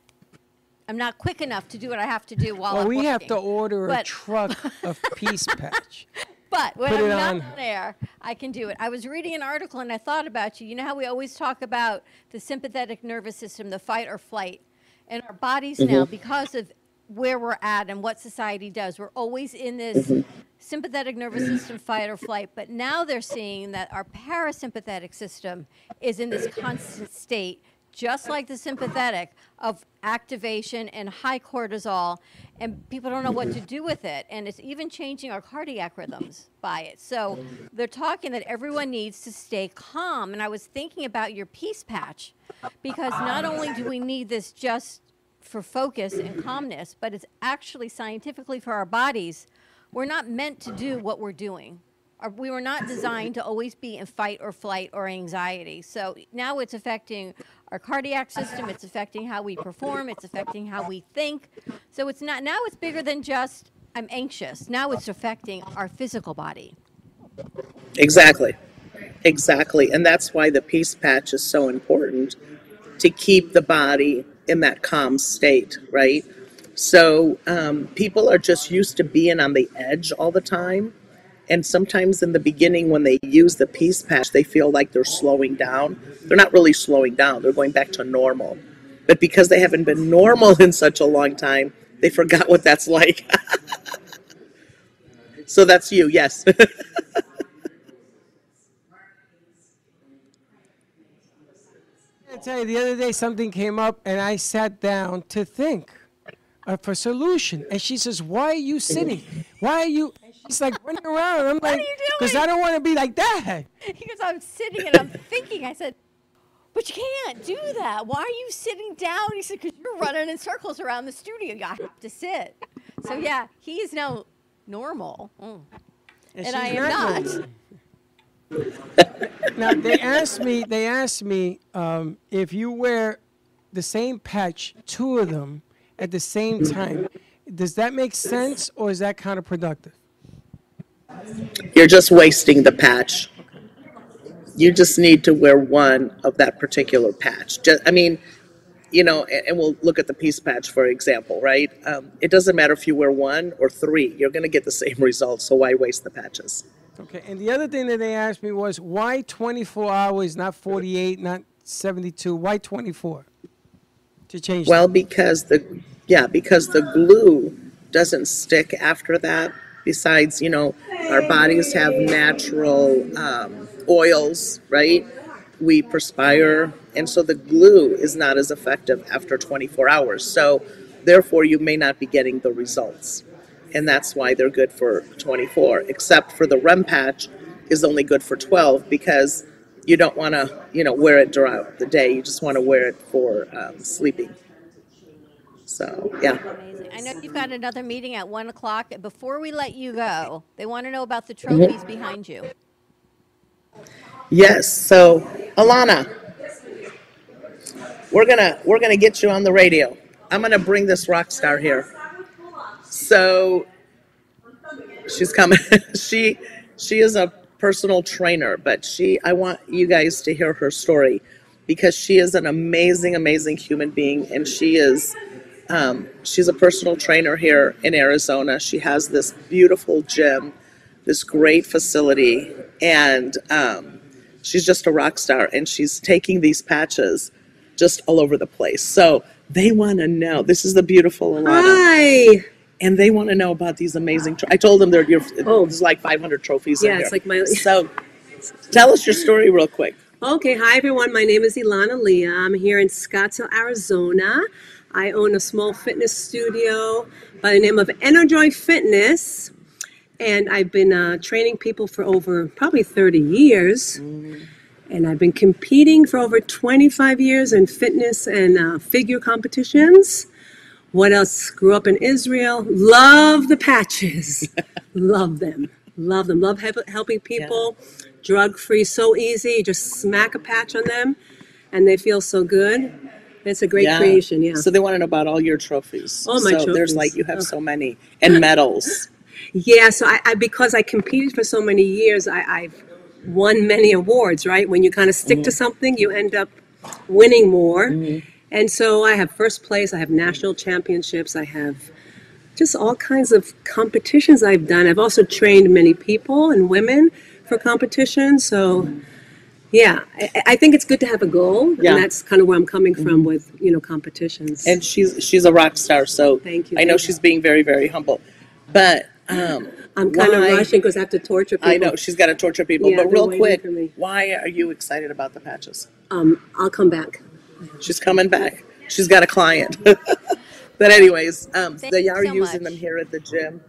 I'm not quick enough to do what I have to do while well, I'm we have to order a truck of peace patch. But when Put I'm not on. on air, I can do it. I was reading an article and I thought about you. You know how we always talk about the sympathetic nervous system, the fight or flight, and our bodies now Mhm. because of where we're at and what society does. We're always in this Mhm. sympathetic nervous system fight or flight. But now they're seeing that our parasympathetic system is in this constant state, just like the sympathetic, of activation and high cortisol. And people don't know what to do with it. And it's even changing our cardiac rhythms by it. So they're talking that everyone needs to stay calm. And I was thinking about your peace patch because not only do we need this just for focus and calmness, but it's actually scientifically for our bodies. We're not meant to do what we're doing. Our- We were not designed to always be in fight or flight or anxiety. So now it's affecting our cardiac system, it's affecting how we perform, it's affecting how we think. So it's not, now it's bigger than just, I'm anxious. Now it's affecting our physical body. Exactly. Exactly. And that's why the peace patch is so important to keep the body in that calm state, right? So um, people are just used to being on the edge all the time. And sometimes in the beginning, when they use the peace patch, they feel like they're slowing down. They're not really slowing down, they're going back to normal. But because they haven't been normal in such a long time, they forgot what that's like. so that's you, yes. tell you, the other day something came up, and I sat down to think of a solution. And she says, "Why are you sitting? Why are you?" and She's like running around. I'm like, "Because I don't want to be like that." Because I'm sitting and I'm thinking, I said, but you can't do that. Why are you sitting down? He said, because you're running in circles around the studio. You have to sit. So, yeah, he is now normal. Mm. And, she's I am not not. Now they asked me. They asked me um, if you wear the same patch, two of them at the same time. Does that make sense, or is that counterproductive? You're just wasting the patch. You just need to wear one of that particular patch. Just, I mean, you know, and, we'll look at the peace patch for example, right? Um, it doesn't matter if you wear one or three; you're going to get the same results. So why waste the patches? Okay. And the other thing that they asked me was why 24 hours, not 48, not 72? Why 24? To change. Well, because the yeah, because the glue doesn't stick after that. Besides, you know, our bodies have natural um, oils, right? We perspire, and so the glue is not as effective after 24 hours. So, therefore, you may not be getting the results, and that's why they're good for 24. Except for the REM patch is only good for 12 because you don't want to, you know, wear it throughout the day. You just want to wear it for um, sleeping. So yeah. Amazing. I know you've got another meeting at one o'clock. Before we let you go, they want to know about the Mm-hmm. trophies behind you. Yes. So, Alana, we're gonna we're gonna get you on the radio. I'm gonna bring this rock star here. So, she's coming. she she is a personal trainer, but she I want you guys to hear her story because she is an amazing, amazing human being, and she is. Um, she's a personal trainer here in Arizona. She has this beautiful gym, this great facility, and um, she's just a rock star and she's taking these patches just all over the place so they want to know this is the beautiful Alana. Hi. And they want to know about these amazing tro- i told them there oh. there's like 500 trophies Yeah, it's like my- so tell us your story real quick Okay, hi everyone. My name is Ilana Leah. I'm here in Scottsdale, Arizona. I own a small fitness studio by the name of Enerjoy Fitness. And I've been uh, training people for over probably 30 years. And I've been competing for over 25 years in fitness and uh, figure competitions. What else? Grew up in Israel. Love the patches. Love them. Love them. Love help- helping people. Drug free, so easy. You just smack a patch on them and they feel so good. It's a great Yeah. creation, yeah. so they want to know about all your trophies All my so there's trophies. like you have Oh. so many and medals Yeah, so I, I because I competed for so many years, I, I've won many awards. Right, when you kind of stick to mm-hmm. something, you end up winning more. Mm-hmm. And so I have first place. I have national championships. I have just all kinds of competitions I've done. I've also trained many people and women for competition. So. Yeah, I, I think it's good to have a goal, Yeah. and that's kind of where I'm coming from with you know competitions. and she's she's a rock star so Thank you, i know thank she's being very very humble but um I'm kind of rushing because I have to torture people. I know she's got to torture people, Yeah, but real quick, why are you excited about the patches? Um, I'll come back. She's coming back. She's got a client. but anyways, um, Thank they are so using much. them here at the gym.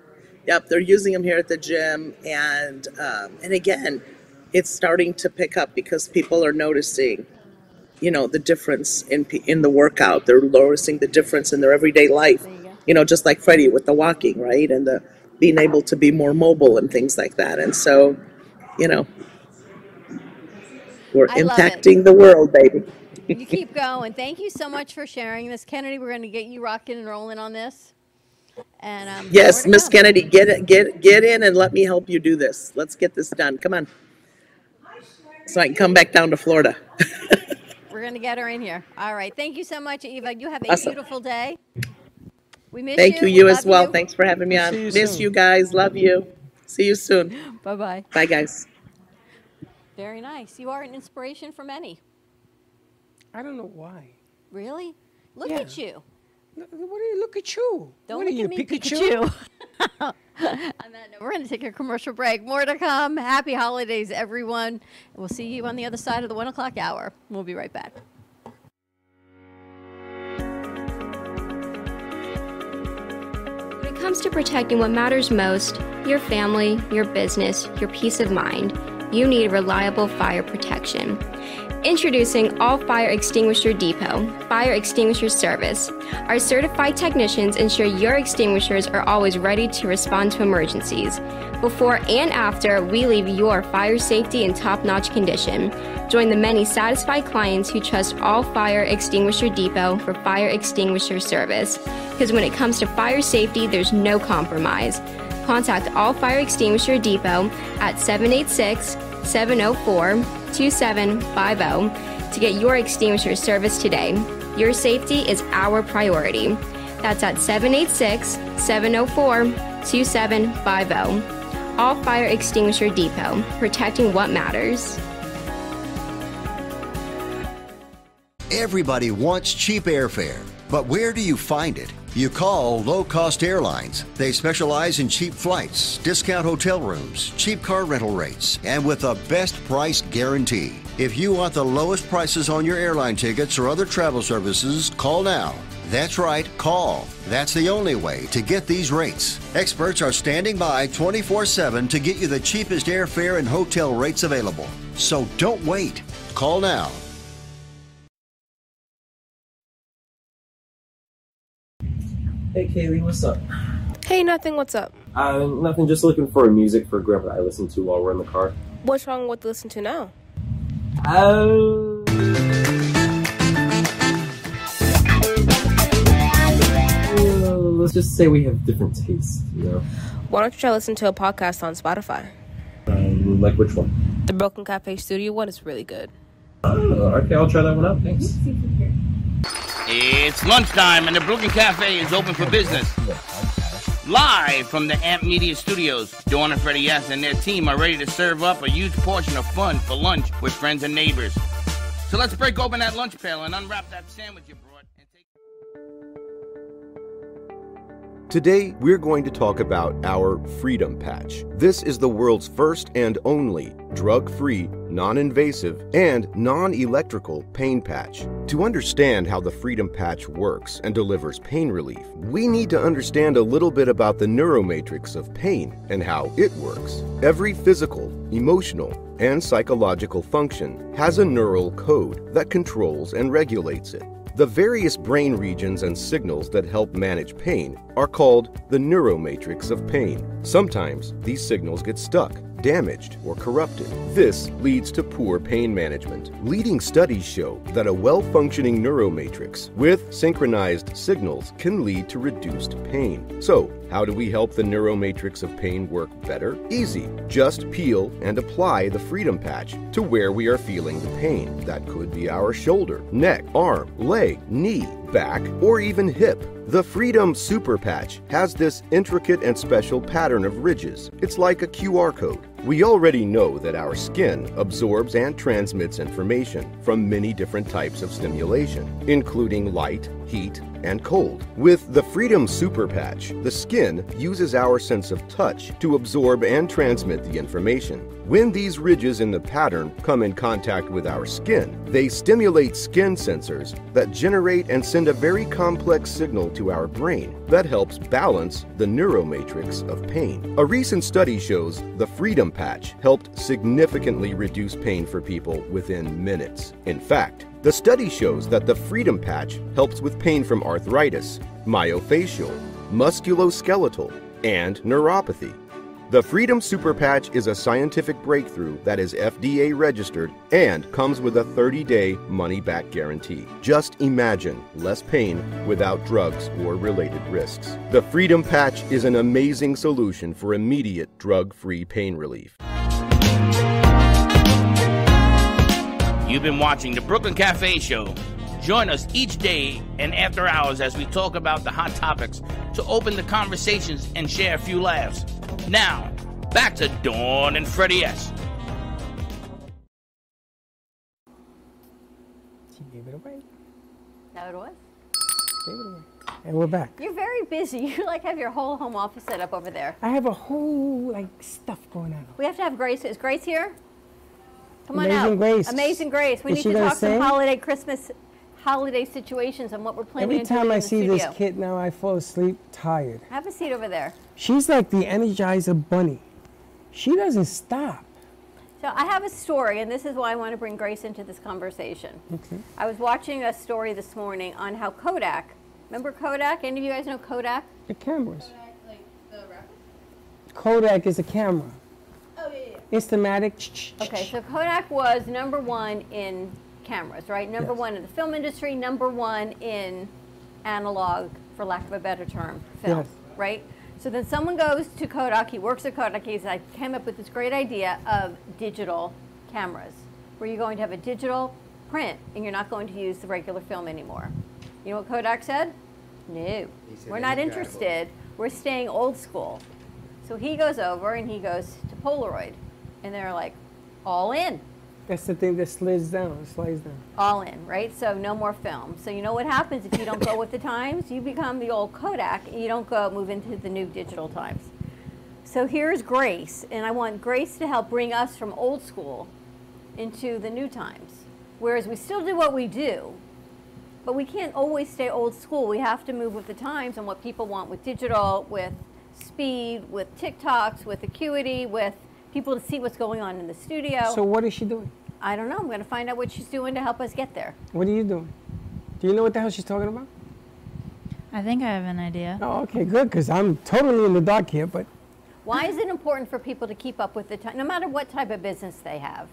Yep, they're using them here at the gym, and um, and again, it's starting to pick up because people are noticing, you know, the difference in pe- in the workout. They're noticing the difference in their everyday life. You know, just like Freddie with the walking, right, and the being able to be more mobile and things like that. And so, you know, we're I love it. impacting the world, baby. You keep going. Thank you so much for sharing this, Kennedy. We're going to get you rocking and rolling on this. And um, Yes, Miss. Kennedy, get it, get get in and let me help you do this. Let's get this done. Come on, so I can come back down to Florida. We're going to get her in here. All right. Thank you so much, Eva. You have a Awesome. beautiful day. We miss you. Thank you, you. you We as well. you. Thanks for having me on. You Miss soon. you guys. Love you. See you soon. Bye bye. Bye, guys. Very nice. You are an inspiration for many. I don't know why. Really? Look Yeah. at you. Look, what do you look at you? Don't what look are you, at me, Pikachu? Pikachu. On that note, we're going to take a commercial break. More to come. Happy holidays, everyone. We'll see you on the other side of the one o'clock hour. We'll be right back. When it comes to protecting what matters most your family, your business, your peace of mind you need reliable fire protection. Introducing All Fire Extinguisher Depot, Fire Extinguisher Service. Our certified technicians ensure your extinguishers are always ready to respond to emergencies. Before and after, we leave your fire safety in top notch condition. Join the many satisfied clients who trust All Fire Extinguisher Depot for fire extinguisher service. Because when it comes to fire safety, there's no compromise. Contact All Fire Extinguisher Depot at 786 704 2750 to get your extinguisher service today. Your safety is our priority. That's at 786 704 2750. All Fire Extinguisher Depot, protecting what matters. Everybody wants cheap airfare, but where do you find it? You call Low Cost Airlines. They specialize in cheap flights, discount hotel rooms, cheap car rental rates, and with a best price guarantee. If you want the lowest prices on your airline tickets or other travel services, call now That's right, call. That's the only way to get these rates. Experts are standing by 24 7 to get you the cheapest airfare and hotel rates available. So don't wait. Call now. Hey Kaylee, what's up? Hey, nothing. What's up? Uh, nothing. Just looking for a music for Grandpa that I listen to while we're in the car. What's wrong with listen to now? Uh, uh, let's just say we have different tastes. You know, Why don't you try listen to a podcast on Spotify? um, like which one? The Brooklyn Cafe Studio one is really good. Uh, okay, I'll try that one out. Thanks. It's lunchtime and the Brooklyn Cafe is open for business. Live from the Amp Media Studios, Dawn and Freddie S. and their team are ready to serve up a huge portion of fun for lunch with friends and neighbors. So let's break open that lunch pail and unwrap that sandwich you brought. Today, we're going to talk about our Freedom Patch. This is the world's first and only drug free, non invasive, and non electrical pain patch. To understand how the Freedom Patch works and delivers pain relief, we need to understand a little bit about the neuromatrix of pain and how it works. Every physical, emotional, and psychological function has a neural code that controls and regulates it. The various brain regions and signals that help manage pain are called the neuromatrix of pain. Sometimes these signals get stuck, damaged, or corrupted. This leads to poor pain management. Leading studies show that a well functioning neuromatrix with synchronized signals can lead to reduced pain. So, how do we help the neuromatrix of pain work better? Easy. Just peel and apply the Freedom Patch to where we are feeling the pain. That could be our shoulder, neck, arm, leg, knee, back, or even hip. The Freedom Super Patch has this intricate and special pattern of ridges. It's like a QR code. We already know that our skin absorbs and transmits information from many different types of stimulation, including light, heat, and cold. With the Freedom Super Patch, the skin uses our sense of touch to absorb and transmit the information. When these ridges in the pattern come in contact with our skin, they stimulate skin sensors that generate and send a very complex signal to our brain that helps balance the neuromatrix of pain. A recent study shows the Freedom Patch helped significantly reduce pain for people within minutes. In fact, the study shows that the Freedom Patch helps with pain from arthritis, myofascial, musculoskeletal, and neuropathy. The Freedom Super Patch is a scientific breakthrough that is FDA registered and comes with a 30 day money back guarantee. Just imagine less pain without drugs or related risks. The Freedom Patch is an amazing solution for immediate drug free pain relief. You've been watching the Brooklyn Cafe Show. Join us each day and after hours as we talk about the hot topics to open the conversations and share a few laughs. Now, back to Dawn and Freddie S. She gave it away. That it was? Gave it away. And we're back. You're very busy. You like have your whole home office set up over there. I have a whole like stuff going on. We have to have Grace. Is Grace here? Come on Amazing out. Grace. Amazing Grace. We Is need to talk some holiday Christmas holiday situations and what we're planning Every time I see studio. this kid now, I fall asleep tired. Have a seat over there. She's like the Energizer Bunny. She doesn't stop. So I have a story, and this is why I want to bring Grace into this conversation. Okay. I was watching a story this morning on how Kodak. Remember Kodak? Any of you guys know Kodak? The cameras. Like the. Kodak is a camera. Yeah, yeah. Okay, so Kodak was number one in cameras, right? Number Yes. one in the film industry, number one in analog, for lack of a better term, film, Yes. right? So then someone goes to Kodak, he works at Kodak, he says, I came up with this great idea of digital cameras, where you're going to have a digital print and you're not going to use the regular film anymore. You know what Kodak said? No, said we're not incredible. interested. We're staying old school. So he goes over and he goes to Polaroid, and they're like, all in, That's the thing that slides down, slides down. all in, right? So no more film. So you know what happens if you don't go with the times? You become the old Kodak, and you don't go move into the new digital times. So here's Grace, and I want Grace to help bring us from old school into the new times. Whereas we still do what we do, But we can't always stay old school. We have to move with the times and what people want with digital, with speed, with TikToks, with acuity, with people to see what's going on in the studio. So what is she doing? I don't know. I'm going to find out what she's doing to help us get there. What are you doing? Do you know what the hell she's talking about? I think I have an idea. Oh, okay, good, because I'm totally in the dark here, but Why is it important for people to keep up with the time, no matter what type of business they have?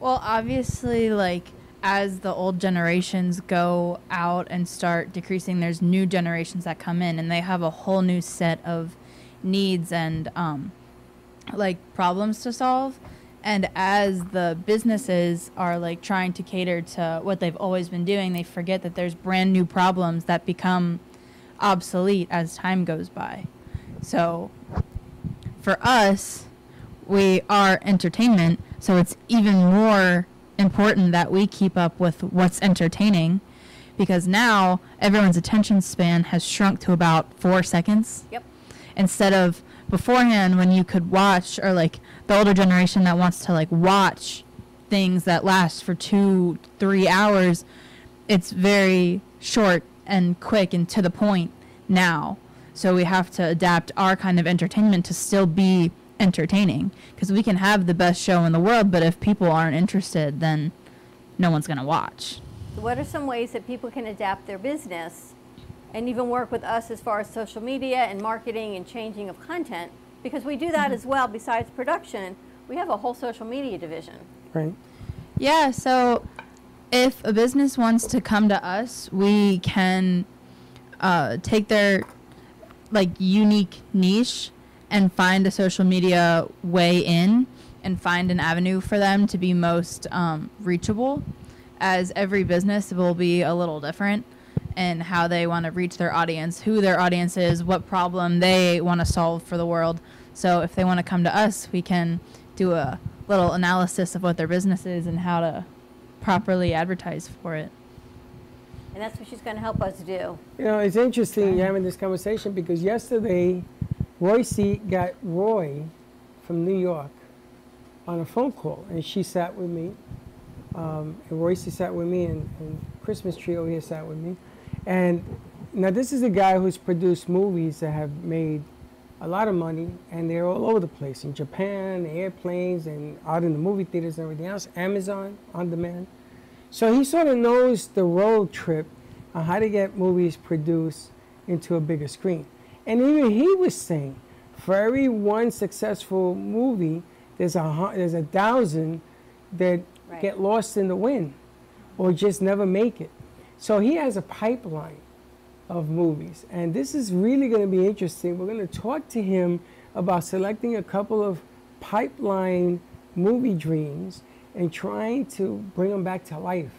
Well, obviously, like as the old generations go out and start decreasing, there's new generations that come in, and they have a whole new set of needs and um, like problems to solve. And as the businesses are like trying to cater to what they've always been doing, they forget that there's brand new problems that become obsolete as time goes by. So for us, we are entertainment, so it's even more important that we keep up with what's entertaining because now everyone's attention span has shrunk to about four seconds. Yep. Instead of beforehand when you could watch or like the older generation that wants to like watch things that last for two, three hours, it's very short and quick and to the point now. So we have to adapt our kind of entertainment to still be entertaining because we can have the best show in the world, but if people aren't interested, then no one's going to watch. What are some ways that people can adapt their business and even work with us as far as social media and marketing and changing of content? Because we do that as well, besides production, we have a whole social media division. right? Yeah, so if a business wants to come to us, we can uh, take their like unique niche and find a social media way in and find an avenue for them to be most um, reachable. As every business will be a little different in how they want to reach their audience, who their audience is, what problem they want to solve for the world. So if they want to come to us, we can do a little analysis of what their business is and how to properly advertise for it. And that's what she's going to help us do. You know, it's interesting you're having this conversation because yesterday, Royce got Roy from New York on a phone call, and she sat with me, um, and Royce sat with me, and, and Christmas Tree over here sat with me. And now this is a guy who's produced movies that have made a lot of money, and they're all over the place in Japan, airplanes, and out in the movie theaters and everything else. Amazon on demand. So he sort of knows the road trip on how to get movies produced into a bigger screen. And even he was saying, for every one successful movie, there's a there's a thousand that get lost in the wind, or just never make it. So he has a pipeline of movies, and this is really going to be interesting. We're going to talk to him about selecting a couple of pipeline movie dreams and trying to bring them back to life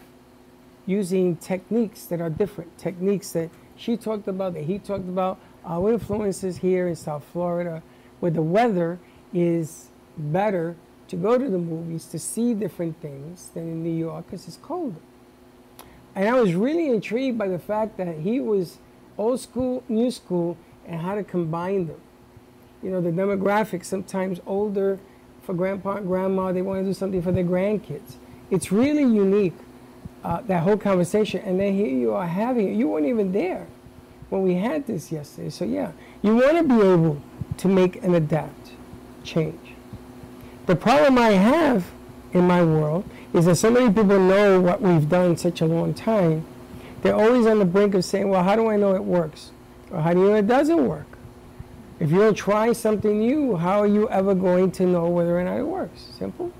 using techniques that are different, techniques that she talked about, that he talked about, our influences here in South Florida, where the weather is better to go to the movies to see different things than in New York because it's colder. And I was really intrigued by the fact that he was old school, new school, and how to combine them. You know, the demographics, sometimes older for grandpa and grandma, they want to do something for their grandkids. It's really unique, uh, that whole conversation. And then here you are having it. You weren't even there when we had this yesterday. So, yeah, you want to be able to make and adapt, change. The problem I have in my world is that so many people know what we've done such a long time. They're always on the brink of saying, well, how do I know it works? Or how do you know it doesn't work? If you don't try something new, how are you ever going to know whether or not it works? Simple.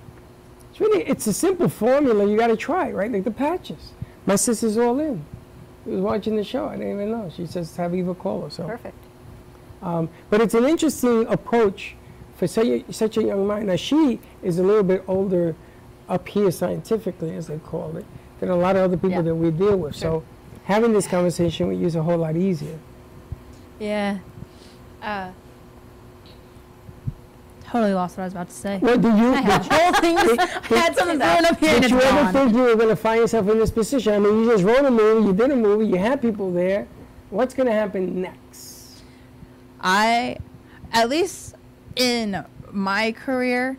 It's really, it's a simple formula. You got to try, right? Like the patches. My sister's all in. She was watching the show. I didn't even know. She says, have Eva call her. So. Perfect. Um, but it's an interesting approach for such a, such a young mind. Now, she is a little bit older up here scientifically, as they call it, than a lot of other people that we deal with. So having this conversation with you is a whole lot easier. Yeah. Uh, totally lost what I was about to say. What did you? I had whole thing. did- I had something thrown up here Did you ever gone. think you were going to find yourself in this position? I mean, you just wrote a movie, you did a movie, you had people there. What's going to happen next? I, at least in my career,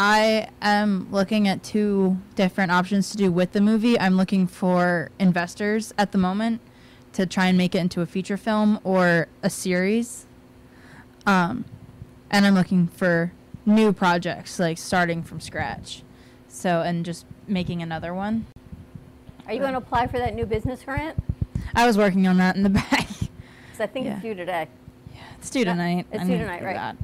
I am looking at two different options to do with the movie. I'm looking for investors at the moment to try and make it into a feature film or a series. Um, and I'm looking for new projects, like starting from scratch. So, and just making another one. Are you going to apply for that new business grant? I was working on that in the back. Because I think Yeah. it's due today. Yeah, It's due tonight. It's I'm due tonight, right? that.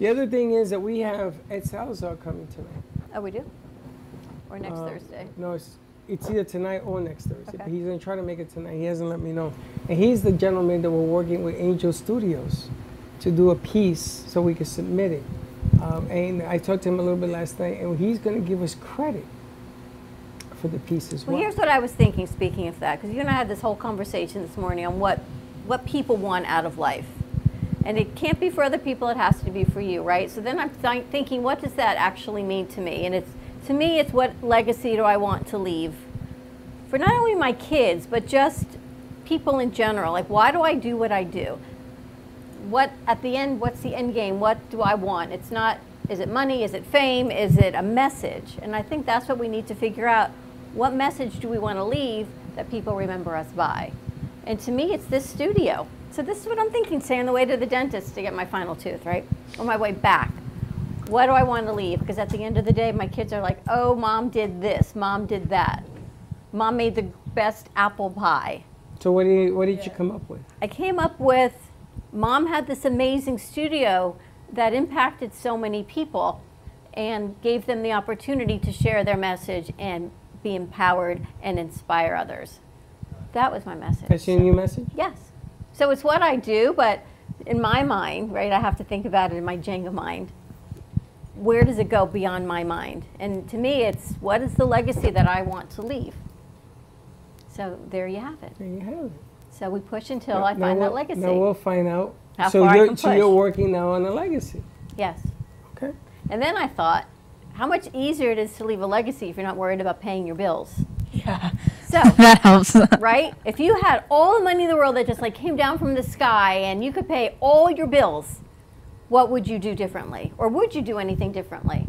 The other thing is that we have Ed Salazar coming tonight. Oh, we do? Or next Uh, Thursday? No, it's, it's either tonight or next Thursday. But Okay. he's gonna try to make it tonight. He hasn't let me know. And he's the gentleman that we're working with Angel Studios to do a piece so we can submit it. Um, and I talked to him a little bit last night, and he's gonna give us credit for the piece as well. Well, here's what I was thinking, speaking of that, because you and I had this whole conversation this morning on what, what people want out of life. And it can't be for other people, it has to be for you, right? So then I'm th- thinking, what does that actually mean to me? And it's, to me, it's what legacy do I want to leave for not only my kids, but just people in general. Like, why do I do what I do? What, at the end, what's the end game? What do I want? It's not, is it money? Is it fame? Is it a message? And I think that's what we need to figure out. What message do we want to leave that people remember us by? And to me, it's this studio. So this is what I'm thinking, say on the way to the dentist to get my final tooth, right? On my way back. What do I want to leave? Because at the end of the day, my kids are like, oh, mom did this, mom did that. Mom made the best apple pie. So what, do you, what did you come up with? I came up with mom had this amazing studio that impacted so many people and gave them the opportunity to share their message and be empowered and inspire others. That was my message. That's your new message? Yes. So it's what I do, but in my mind, right, I have to think about it in my Jenga mind. Where does it go beyond my mind? And to me, it's what is the legacy that I want to leave? So there you have it. There you have it. So we push until Now- I find that we'll- legacy. Now we'll find out. How so far I you're, can so you're working now on the legacy. Yes. Okay. And then I thought, how much easier it is to leave a legacy if you're not worried about paying your bills. Yeah. So That helps. right? If you had all the money in the world that just like came down from the sky and you could pay all your bills, what would you do differently? Or would you do anything differently?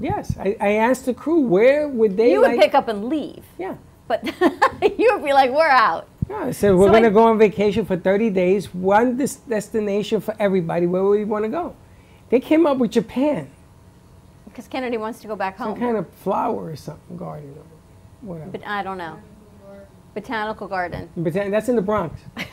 Yes, I, I asked the crew where would they you would like. pick up and leave. Yeah. But you would be like, we're out. Yeah, I said we're So going to I- go on vacation for 30 days, one des- destination for everybody. Where would we want to go? They came up with Japan, Because Kennedy wants to go back home. some kind of flower or something, garden or whatever. But I don't know. Botanical garden. That- that's in the Bronx.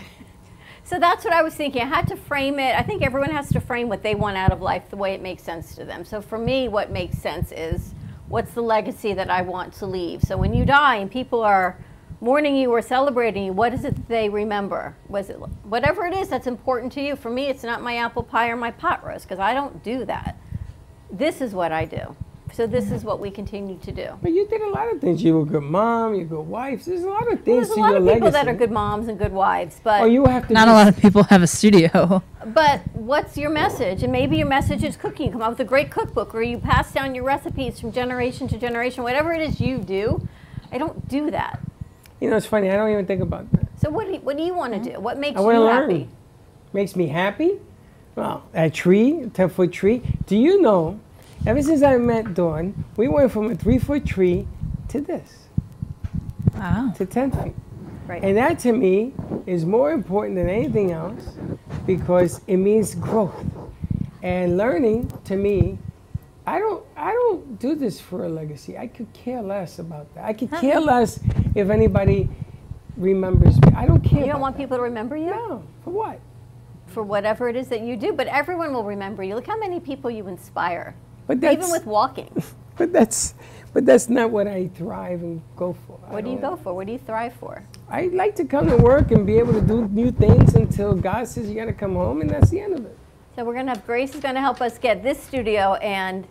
So that's what I was thinking. I had to frame it. I think everyone has to frame what they want out of life the way it makes sense to them. So for me, what makes sense is what's the legacy that I want to leave. So when you die and people are mourning you or celebrating you, what is it that they remember? Was it whatever it is that's important to you? For me, it's not my apple pie or my pot roast because I don't do that. This is what I do. So this is mm-hmm. what we continue to do. But you did a lot of things. You were a good mom, you're a good wife. There's a lot of things There's a to lot your of people legacy. that are good moms and good wives, but Oh, you have to Not a lot of people have a studio. But what's your message? And maybe your message is cooking. You come up with a great cookbook, or you pass down your recipes from generation to generation. Whatever it is you do, I don't do that. You know, it's funny. I don't even think about that. So what do you, what do you want to mm-hmm. do? What makes I want you to learn. happy? Makes me happy. Well, a tree, a 10 foot tree. Do you know, ever since I met Dawn, we went from a three foot tree to this. Wow. To 10 feet. Right. And that to me is more important than anything else because it means growth. And learning to me, I don't I don't do this for a legacy. I could care less about that. I could care less if anybody remembers me. I don't care. You don't want people to remember you? No. For what? For whatever it is that you do. But everyone will remember you. Look how many people you inspire. But Even with walking. But that's but that's not what I thrive and go for. What do you go for? What do you thrive for? I like to come to work and be able to do new things until God says you got to come home, and that's the end of it. So we're going to have Grace is going to help us get this studio and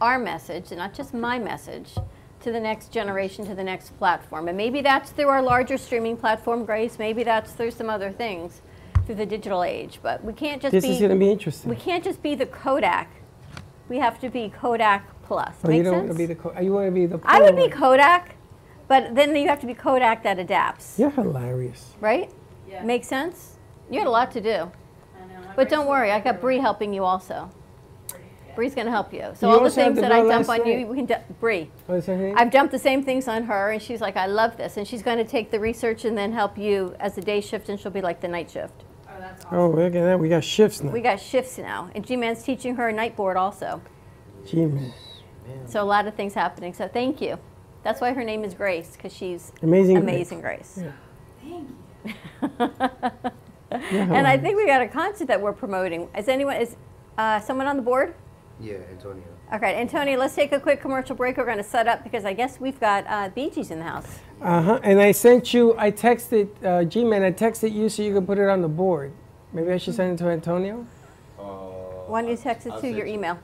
our message, and not just my message, to the next generation, to the next platform. And maybe that's through our larger streaming platform, Grace. Maybe that's through some other things, through the digital age. But we can't just This be. is to be interesting. We can't just be the Kodak. We have to be Kodak plus. Oh, you Make don't sense? want to be the. Co- you want to be the. I would be Kodak, but then you have to be Kodak that adapts. You're hilarious. Right? Yeah. Make sense? You had a lot to do. But don't worry, I got Bree helping you also. Bree's going to help you. So You all the things that I girl dump last on you, we can dump. Bree. What's her name? I've dumped the same things on her, and she's like, I love this. And she's going to take the research and then help you as the day shift, and she'll be like the night shift. Oh, look at that. We got shifts now. We got shifts now. And G Man's teaching her a night board also. Gee, man. So a lot of things happening. So thank you. That's why her name is Grace, because she's Amazing Grace. amazing Grace. Yeah. and I think we got a concert that we're promoting. Is anyone is uh, someone on the board? Yeah, Antonio. Okay, Antonio, let's take a quick commercial break. We're going to set up because I guess we've got uh, Bee Gees in the house. Uh huh. And I sent you. I texted uh, G-Man. I texted you so you can put it on the board. Maybe I should send it to Antonio. Why don't you text it I'll to your you. email?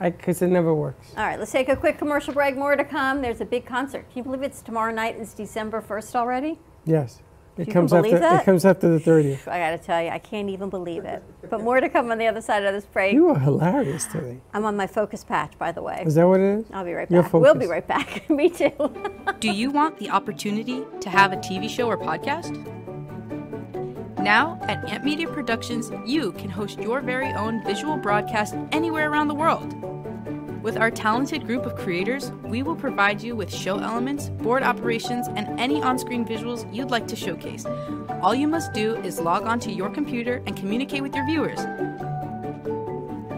I because it never works. All right, let's take a quick commercial break. More to come. There's a big concert. Can you believe it's tomorrow night? It's December 1st already? Yes. It comes after. that? It comes after the thirtieth. I got to tell you, I can't even believe it. But more to come on the other side of this break. You are hilarious today. I'm on my focus patch, by the way. Is that what it is? I'll be right Your back. We'll be right back. Me too. Do you want the opportunity to have a TV show or podcast? Now, at Amp Media Productions, you can host your very own visual broadcast anywhere around the world. With our talented group of creators, we will provide you with show elements, board operations, and any on screen visuals you'd like to showcase. All you must do is log onto your computer and communicate with your viewers.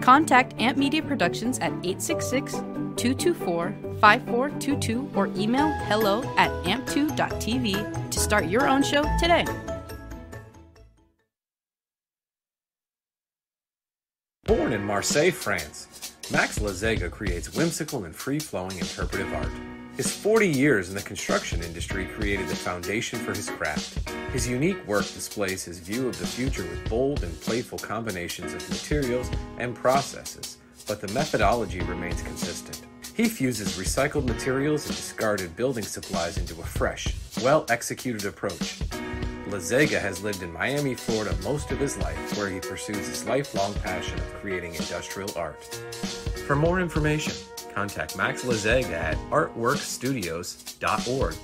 Contact Amp Media Productions at 866 224 5422 or email hello at amp2.tv to start your own show today. Born in Marseille, France, Max Lazega creates whimsical and free flowing interpretive art. His 40 years in the construction industry created the foundation for his craft. His unique work displays his view of the future with bold and playful combinations of materials and processes, but the methodology remains consistent. He fuses recycled materials and discarded building supplies into a fresh, well executed approach. Lazega has lived in Miami, Florida most of his life, where he pursues his lifelong passion of creating industrial art. For more information, contact Max Lazega at artworkstudios.org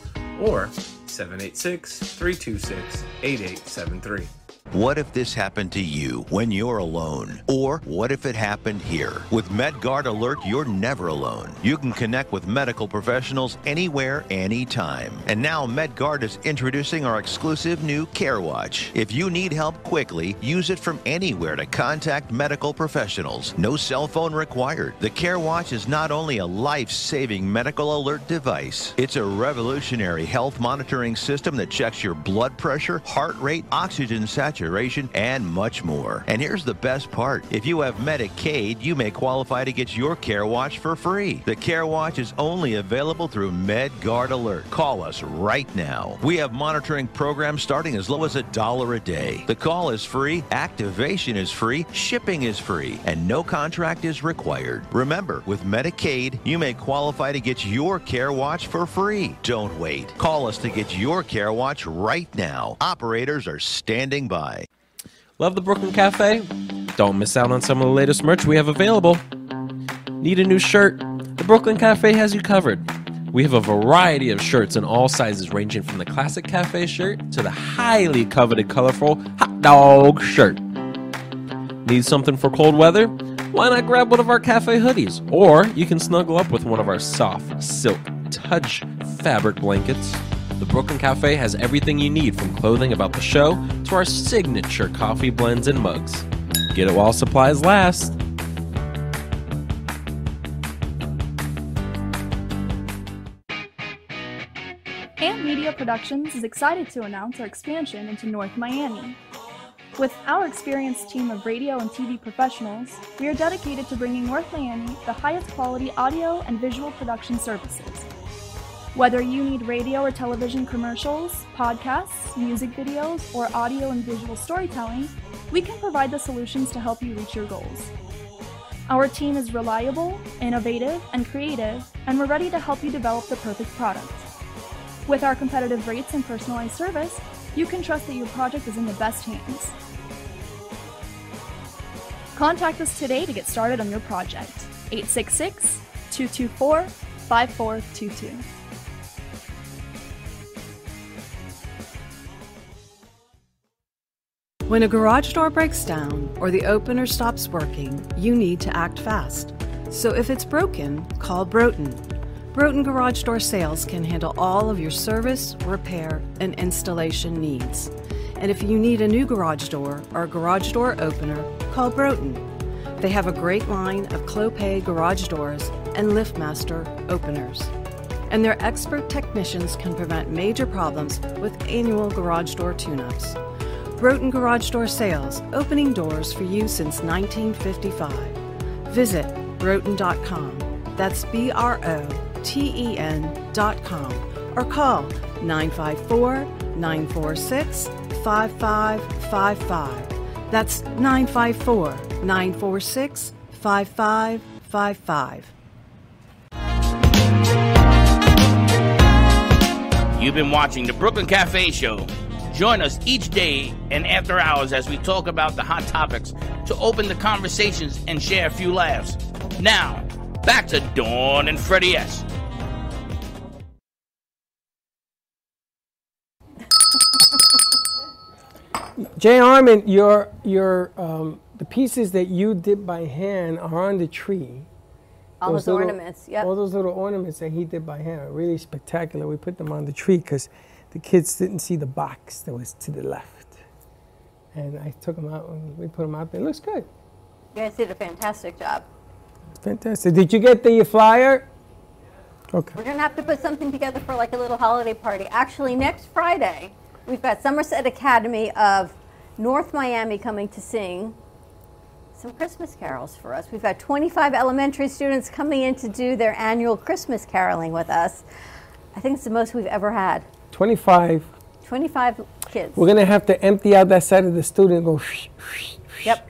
or 786 326 8873. What if this happened to you when you're alone? Or what if it happened here? With MedGuard Alert, you're never alone. You can connect with medical professionals anywhere, anytime. And now MedGuard is introducing our exclusive new Care Watch. If you need help quickly, use it from anywhere to contact medical professionals. No cell phone required. The Care Watch is not only a life-saving medical alert device, it's a revolutionary health monitoring system that checks your blood pressure, heart rate, oxygen saturation, and much more. And here's the best part. If you have Medicaid, you may qualify to get your Care Watch for free. The Care Watch is only available through MedGuard Alert. Call us right now. We have monitoring programs starting as low as a dollar a day. The call is free, activation is free, shipping is free, and no contract is required. Remember, with Medicaid, you may qualify to get your Care Watch for free. Don't wait. Call us to get your Care Watch right now. Operators are standing by. Love the Brooklyn Cafe? Don't miss out on some of the latest merch we have available. Need a new shirt? The Brooklyn Cafe has you covered. We have a variety of shirts in all sizes, ranging from the classic cafe shirt to the highly coveted colorful hot dog shirt. Need something for cold weather? Why not grab one of our cafe hoodies? Or you can snuggle up with one of our soft, silk, touch fabric blankets. The Brooklyn Cafe has everything you need from clothing about the show to our signature coffee blends and mugs. Get it while supplies last. Amp Media Productions is excited to announce our expansion into North Miami. With our experienced team of radio and TV professionals, we are dedicated to bringing North Miami the highest quality audio and visual production services. Whether you need radio or television commercials, podcasts, music videos, or audio and visual storytelling, we can provide the solutions to help you reach your goals. Our team is reliable, innovative, and creative, and we're ready to help you develop the perfect product. With our competitive rates and personalized service, you can trust that your project is in the best hands. Contact us today to get started on your project. 866 224 5422. When a garage door breaks down or the opener stops working, you need to act fast. So if it's broken, call Broten. Broten Garage Door Sales can handle all of your service, repair, and installation needs. And if you need a new garage door or a garage door opener, call Broten. They have a great line of Clopay garage doors and LiftMaster openers. And their expert technicians can prevent major problems with annual garage door tune-ups. Broten Garage Door Sales, opening doors for you since 1955. Visit broten.com. That's B R O T E N.com. Or call 954 946 5555. That's 954 946 5555. You've been watching the Brooklyn Cafe Show. Join us each day and after hours as we talk about the hot topics to open the conversations and share a few laughs. Now, back to Dawn and Freddie S. Jay Harmon, your your um, the pieces that you did by hand are on the tree. All those little- ornaments, yep. All those little ornaments that he did by hand are really spectacular. We put them on the tree because the kids didn't see the box that was to the left, and I took them out and we put them out there. It looks good. You guys did a fantastic job. Fantastic. Did you get the flyer? Okay. We're gonna have to put something together for like a little holiday party. Actually, next Friday, we've got Somerset Academy of North Miami coming to sing some Christmas carols for us. We've got 25 elementary students coming in to do their annual Christmas caroling with us. I think it's the most we've ever had. 25. 25 kids. We're gonna have to empty out that side of the studio and go. Yep.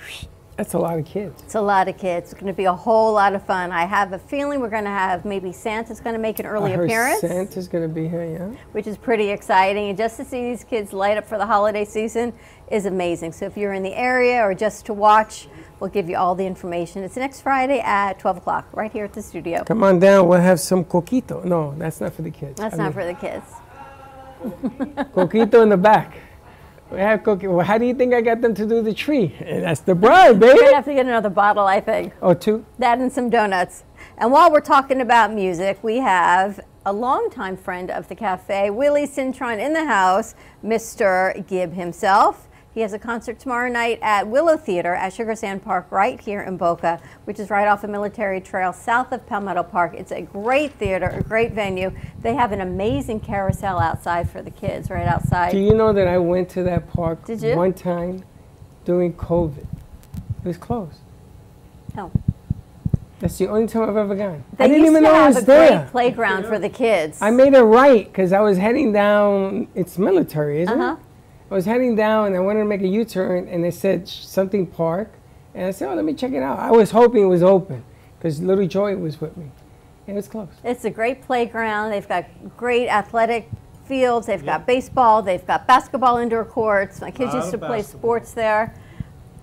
That's a lot of kids. It's a lot of kids. It's going to be a whole lot of fun. I have a feeling we're going to have maybe Santa's going to make an early I heard appearance. Santa's gonna be here. Yeah. which is pretty exciting. And just to see these kids light up for the holiday season is amazing. So if you're in the area or just to watch, we'll give you all the information. It's next Friday at 12 o'clock, right here at the studio. Come on down. We'll have some coquito. No, that's not for the kids. That's I not mean, for the kids. Coquito in the back. We have coquito. Well, how do you think I got them to do the tree? And that's the bribe, bride, We're baby. gonna have to get another bottle, I think. Oh, two. That and some donuts. And while we're talking about music, we have a longtime friend of the cafe, Willie Cintron, in the house, Mr. Gibb himself. He has a concert tomorrow night at Willow Theater at Sugar Sand Park right here in Boca, which is right off of Military Trail south of Palmetto Park. It's a great theater, a great venue. They have an amazing carousel outside for the kids, right outside. Do you know that I went to that park one time during COVID? It was closed. No. That's the only time I've ever gone. They I didn't used even to know it have was a there. great playground for the kids. I made a right because I was heading down. It's military, isn't it? Uh-huh. it? I was heading down and I wanted to make a U-turn, and they said something park, and I said, "Oh, let me check it out." I was hoping it was open because Little Joy was with me. It was closed. It's a great playground. They've got great athletic fields. They've got baseball. They've got basketball indoor courts. My kids used to of play basketball. sports there.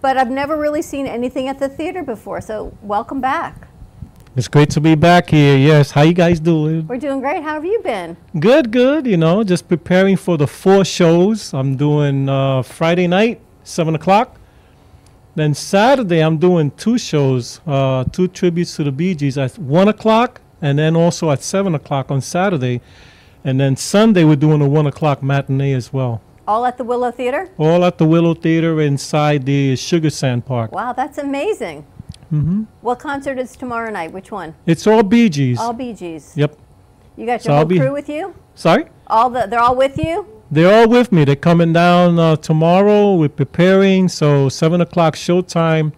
But I've never really seen anything at the theater before. So welcome back. It's great to be back here. Yes, how you guys doing? We're doing great. How have you been? Good, good. You know, just preparing for the four shows. I'm doing uh, Friday night, seven o'clock. Then Saturday, I'm doing two shows, uh, two tributes to the Bee Gees at one o'clock, and then also at seven o'clock on Saturday. And then Sunday, we're doing a one o'clock matinee as well. All at the Willow Theater? All at the Willow Theater inside the Sugar Sand Park. Wow, that's amazing. Hmm What concert is tomorrow night? Which one? It's all Bee Gees. All Bee Gees. Yep. You got your I'll whole be- crew with you? Sorry? All the they're all with you? They're all with me. They're coming down uh, tomorrow. We're preparing. So seven o'clock showtime.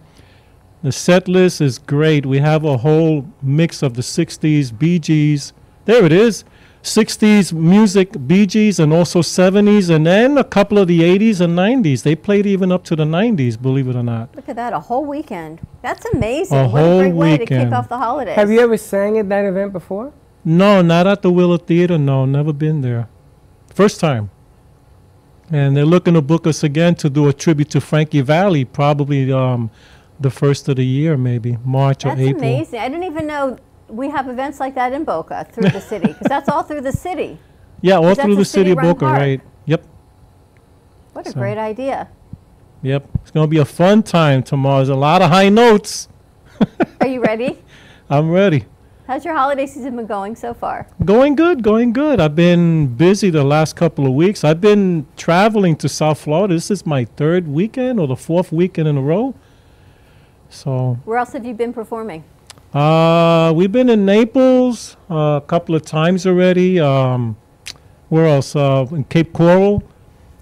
The set list is great. We have a whole mix of the '60s Bee Gees. There it is. 60s music Bee Gees and also 70s and then a couple of the 80s and 90s. They played even up to the 90s, believe it or not. Look at that, a whole weekend. That's amazing. A what a whole great way to kick off the holidays. Have you ever sang at that event before? No, not at the Willow Theater. No, never been there. First time. And they're looking to book us again to do a tribute to Frankie Valli, probably um, the first of the year, maybe March That's or April. That's amazing. I didn't even know we have events like that in Boca through the city because that's all through the city. Yeah, all through the city of Boca, park. right? Yep. What a So- great idea. Yep, it's gonna be a fun time tomorrow. There's a lot of high notes. Are you ready? I'm ready. How's your holiday season been going so far? Going good, going good. I've been busy the last couple of weeks. I've been traveling to South Florida. This is my third weekend or the fourth weekend in a row. So Where else have you been performing? Uh, we've been in Naples uh, a couple of times already. Um, where else? Uh, in Cape Coral,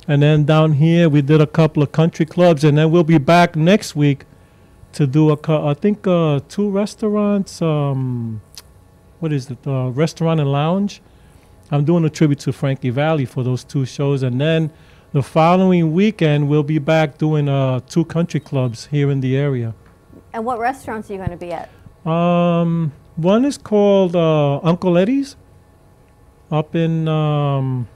and then down here we did a couple of country clubs, and then we'll be back next week to do a, I think, uh, two restaurants. Um, what is it? Uh, restaurant and lounge. I'm doing a tribute to Frankie Valli for those two shows, and then the following weekend we'll be back doing uh, two country clubs here in the area. And what restaurants are you going to be at? Um, one is called uh, Uncle Eddie's, up in um,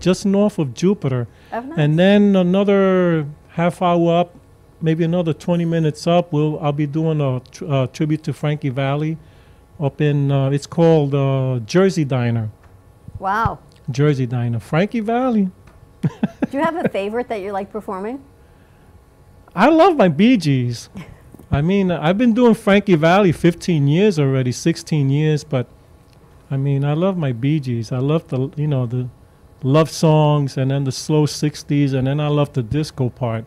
just north of Jupiter, Oh, nice. and then another half hour up, maybe another twenty minutes up. We'll I'll be doing a tr- uh, tribute to Frankie Valli, up in uh, it's called uh, Jersey Diner. Wow. Jersey Diner, Frankie Valli. Do you have a favorite that you like performing? I love my Bee Gees. I mean, I've been doing Frankie Valli 15 years already, 16 years, but I mean, I love my Bee Gees. I love the, you know, the love songs and then the slow 60s, and then I love the disco part.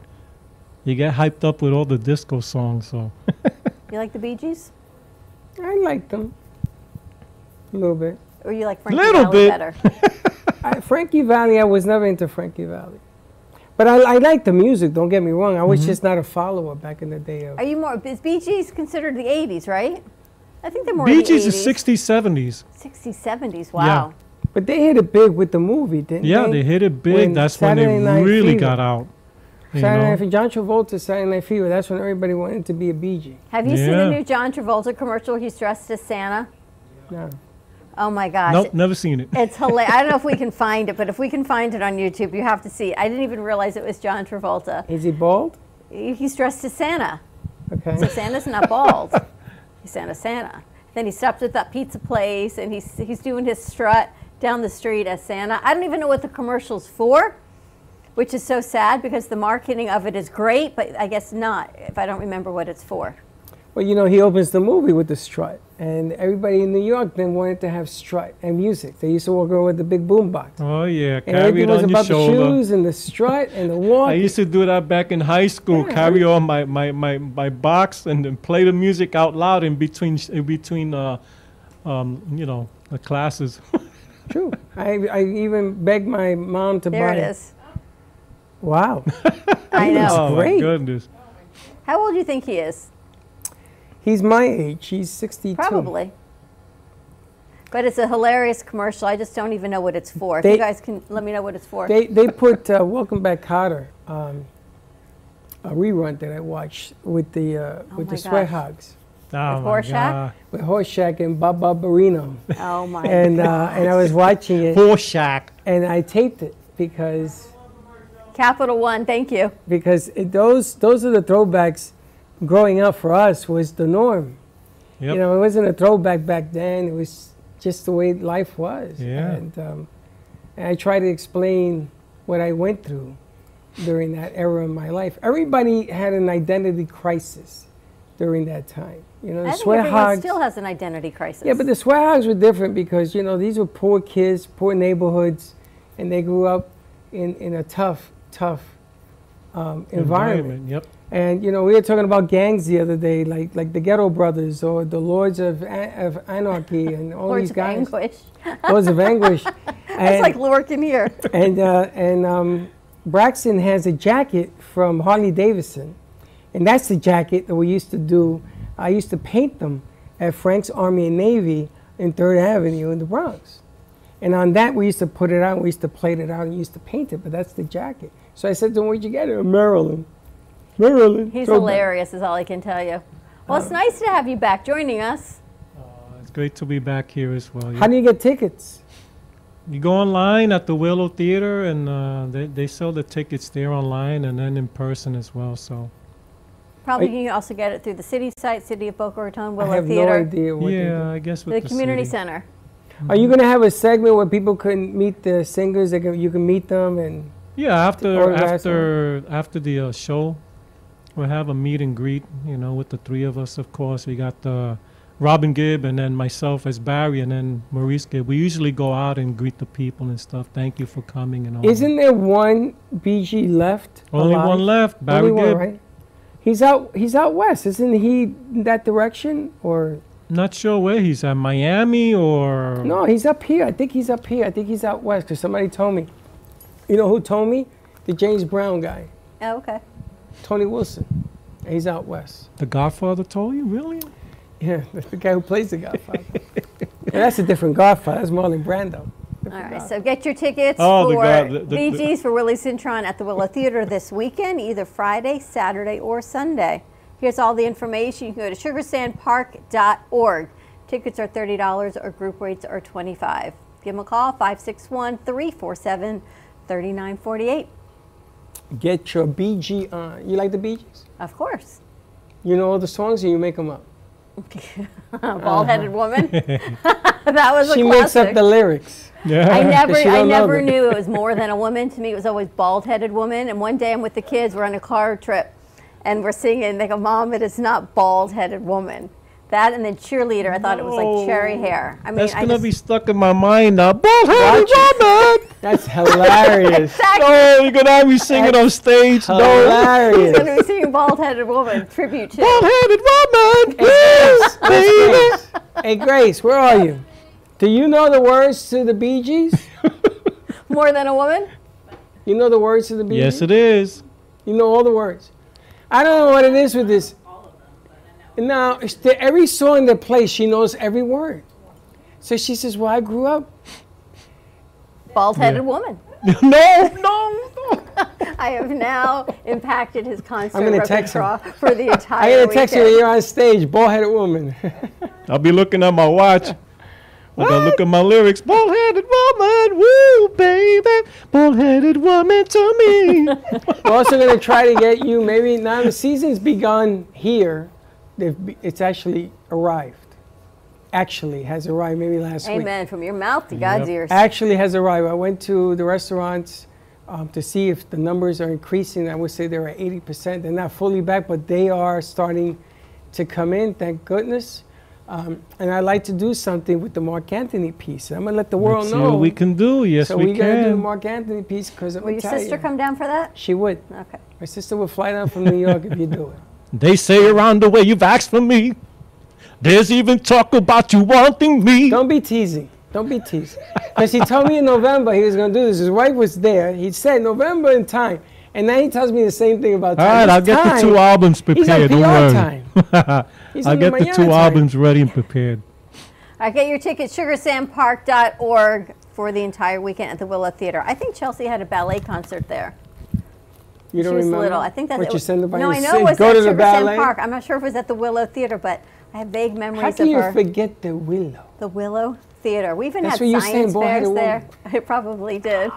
You get hyped up with all the disco songs, so. You like the Bee Gees? I like them. A little bit. Or you like Frankie Little Valli bit. better? I, Frankie Valli, I was never into Frankie Valli. But I, I like the music, don't get me wrong. I was Mhm. just not a follower back in the day of. Are you more, is Bee Gees considered the 80s, right? I think they're more Bee the Gees is 60s, 70s. 60s, 70s, wow. Yeah. But they hit it big with the movie, didn't Yeah, they? Yeah, they hit it big. When That's when they Night really Fever- got out. you Saturday know? Night Fever, John Travolta, Saturday Night Fever. That's when everybody wanted to be a Bee Gee. Have you seen the new John Travolta commercial? He's dressed as Santa. No. Oh my gosh. Nope, never seen it. It's hilarious. I don't know if we can find it, but if we can find it on YouTube, you have to see it. I didn't even realize it was John Travolta. Is he bald? He's dressed as Santa. Okay. So Santa's not bald. he's Santa Santa. Then he stops at that pizza place and he's he's doing his strut down the street as Santa. I don't even know what the commercial's for, which is so sad because the marketing of it is great, but I guess not if I don't remember what it's for. Well, you know, he opens the movie with the strut, and everybody in New York then wanted to have strut and music. They used to walk around with the big boombox. Oh, yeah, And carry everything it was on your about the shoes and the strut and the walk. I used to do that back in high school. Yeah. Carry on my, my, my, my box and then play the music out loud in between in between uh, um, you know the classes. True. I, I even begged my mom to There buy it is. Wow. I He looks know. oh great. my goodness! How old do you think he is? He's my age. He's 62. Probably. But it's a hilarious commercial. I just don't even know what it's for. if you guys can let me know what it's for. They, they put uh, Welcome Back Kotter, um, a rerun that I watched with the, uh, with my the Sweat. Hogs. Oh With my Horshack? God. With Horshack and Barbarino. oh my god. and uh, and I was watching it. Horshack. And I taped it because Capital One, thank you. because it, those those are the throwbacks. Growing up for us was the norm. Yep. You know, it wasn't a throwback back then. It was just the way life was. Yeah. And, um, and I try to explain what I went through during that era in my life. Everybody had an identity crisis during that time. You know, the I think sweat everyone hogs. still has an identity crisis. Yeah, but the sweat hogs were different because you know these were poor kids, poor neighborhoods, and they grew up in, in a tough, tough um, environment. Yep. And you know, we were talking about gangs the other day, like like the Ghetto Brothers or the Lords of A- of Anarchy and all Lords these of guys. Anguish. Lords of Anguish. It's like lurking here. and uh, and um, Braxton has a jacket from Harley Davidson, and that's the jacket that we used to do. I used to paint them at Frank's Army and Navy in Third Avenue in the Bronx, and on that we used to put it out. We used to plate it out and used to paint it. But that's the jacket. So I said to him, "Where'd you get it?" Maryland. Maryland. He's Throwback. hilarious, is all I can tell you. Well, Um, it's nice to have you back joining us. It's great to be back here as well. How do you get tickets? You go online at the Willow Theater, and uh, they they sell the tickets there online and then in person as well. So Probably I- you can also get it through the city site, City of Boca Raton, I Willow have Theater. no idea what yeah. I guess with The the community city. center. Are you going to have a segment where people can meet the singers? They can, you can meet them and Yeah, after after after the uh, show, we'll have a meet and greet. You know, with the three of us, of course. We got uh, Robin Gibb and then myself as Barry, and then Maurice Gibb. We usually go out and greet the people and stuff. Thank you for coming and all. Isn't there one BG left? Only alive? one left, Barry Only one, Gibb. right? He's out. He's out west. Isn't he in that direction or? Not sure where he's at, Miami or No, he's up here. I think he's up here. I think he's out west because somebody told me. You know who told me? The James Brown guy, Oh, okay. Tony Wilson. He's out west. The Godfather told you, really? Yeah, that's the guy who plays the Godfather. Yeah, that's a different Godfather. That's Marlon Brando. All right, so get your tickets Oh, the for God- the- the- Bee Gees for Willie Cintron at the Willow Theater this weekend, either Friday, Saturday, or Sunday. Here's all the information. You can go to sugarsandpark.org. Tickets are $30 or group rates are 25 Give them a call, 561 347 3948. Get your BG on. Uh, you like the Bee Gees? Of course. You know all the songs, and you make them up? Bald headed woman. that was she a makes up the lyrics. Yeah. I never, I never them. knew it was more than a woman. To me, it was always bald-headed woman. And one day, I'm with the kids. We're on a car trip, and we're singing. They go, "Mom, it is not bald-headed woman." That and then cheerleader. I thought it was like cherry hair. I mean, That's I gonna just, be stuck in my mind now. Bald-headed woman. That's hilarious. No, you're gonna have me singing on stage. No. He's going to be singing bald-headed woman tribute to. Bald-headed woman. Yes, Grace. Hey, Grace, where are you? Do you know the words to the Bee Gees? More than a woman? You know the words to the Bee Gees? Yes, it is. You know all the words. I don't know what it is with this. Now, it's the, every song they play, she knows every word. So she says, Well, I grew up. Bald-headed Yeah. woman. no, no, I have now impacted his concert I'm going to text repertoire him. for the entire I'm going to text you when you're on stage, bald headed woman. I'll be looking at my watch. I gotta look at my lyrics. Bald-headed woman, woo, baby. Bald-headed woman to me. We're also going to try to get you, maybe now the season's begun here. Be, it's actually arrived. Actually has arrived maybe last week. Amen. From your mouth to God's ears. Actually has arrived. I went to the restaurants um, to see if the numbers are increasing. I would say they're at 80%. They're not fully back, but they are starting to come in, thank goodness. Um, and I'd like to do something with the Marc Anthony piece. I'm going to let the world Let's see know. what we can do. Yes, so we we got to do the. Marc Anthony piece because Will your sister come down for that? She would. Okay. My sister would fly down from New York if you do it. They say around the way you've asked for me. There's even talk about you wanting me. Don't be teasing. Don't be teasing. Because he told me in November he was going to do this. His wife was there. He said November in time. And now he tells me the same thing about All time. right, This I'll get the two albums He's on prepared. Don't PR worry. time. He's I'll get the Miami two time. albums ready and prepared. All right, get your tickets, sugarsandpark.org for the entire weekend at the Willow Theater. I think Chelsea had a ballet concert there. You don't she was remember? little. I think that's what it you was, send by No, I know it was Go at to the Sugar ballet. Sand Park. I'm not sure if it was at the Willow Theater, but I have vague memories How can of you her. forget the willow? The Willow Theater. We even That's had what you say, science bald-headed fairs there. I probably did.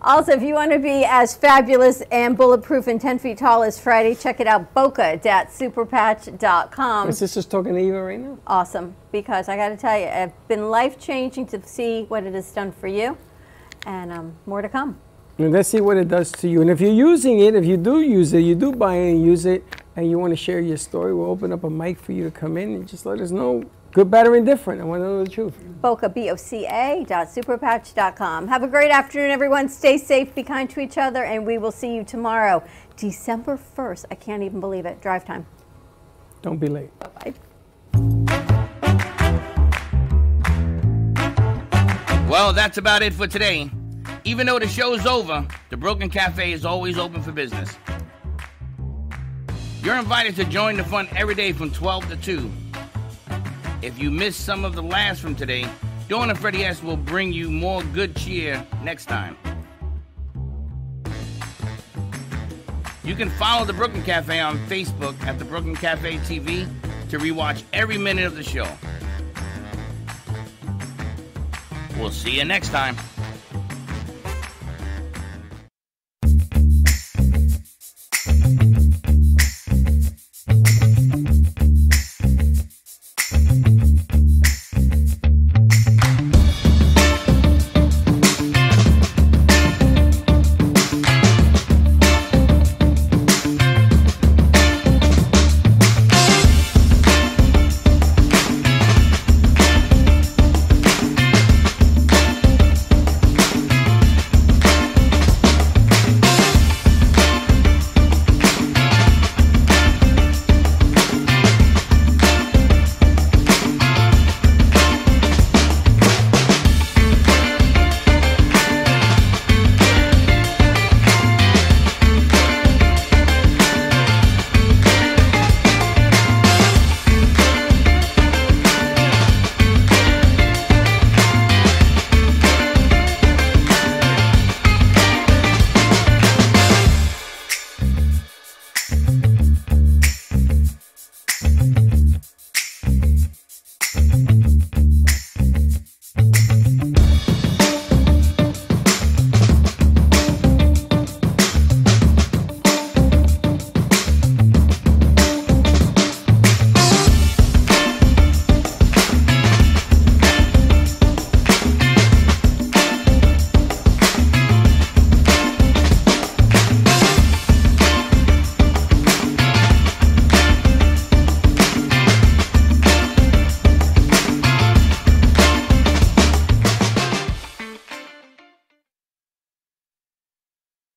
Also, if you want to be as fabulous and bulletproof and 10 feet tall as Friday, check it out, boca.superpatch.com. My sister's talking to Eva right now. Awesome, because I got to tell you, it's been life changing to see what it has done for you, and um, more to come. And let's see what it does to you. And if you're using it, if you do use it, you do buy it and use it, and you want to share your story, we'll open up a mic for you to come in and just let us know, good, bad, or indifferent. I want to know the truth. Boca, B-O-C-A dot superpatch.com. Have a great afternoon, everyone. Stay safe, be kind to each other, and we will see you tomorrow, December 1st. I can't even believe it. Drive time. Don't be late. Bye-bye. Well, that's about it for today. Even though the show's over, the Brooklyn Cafe is always open for business. You're invited to join the fun every day from 12 to 2. If you missed some of the laughs from today, Dawn and Freddie S will bring you more good cheer next time. You can follow the Brooklyn Cafe on Facebook at the Brooklyn Cafe TV to rewatch every minute of the show. We'll see you next time.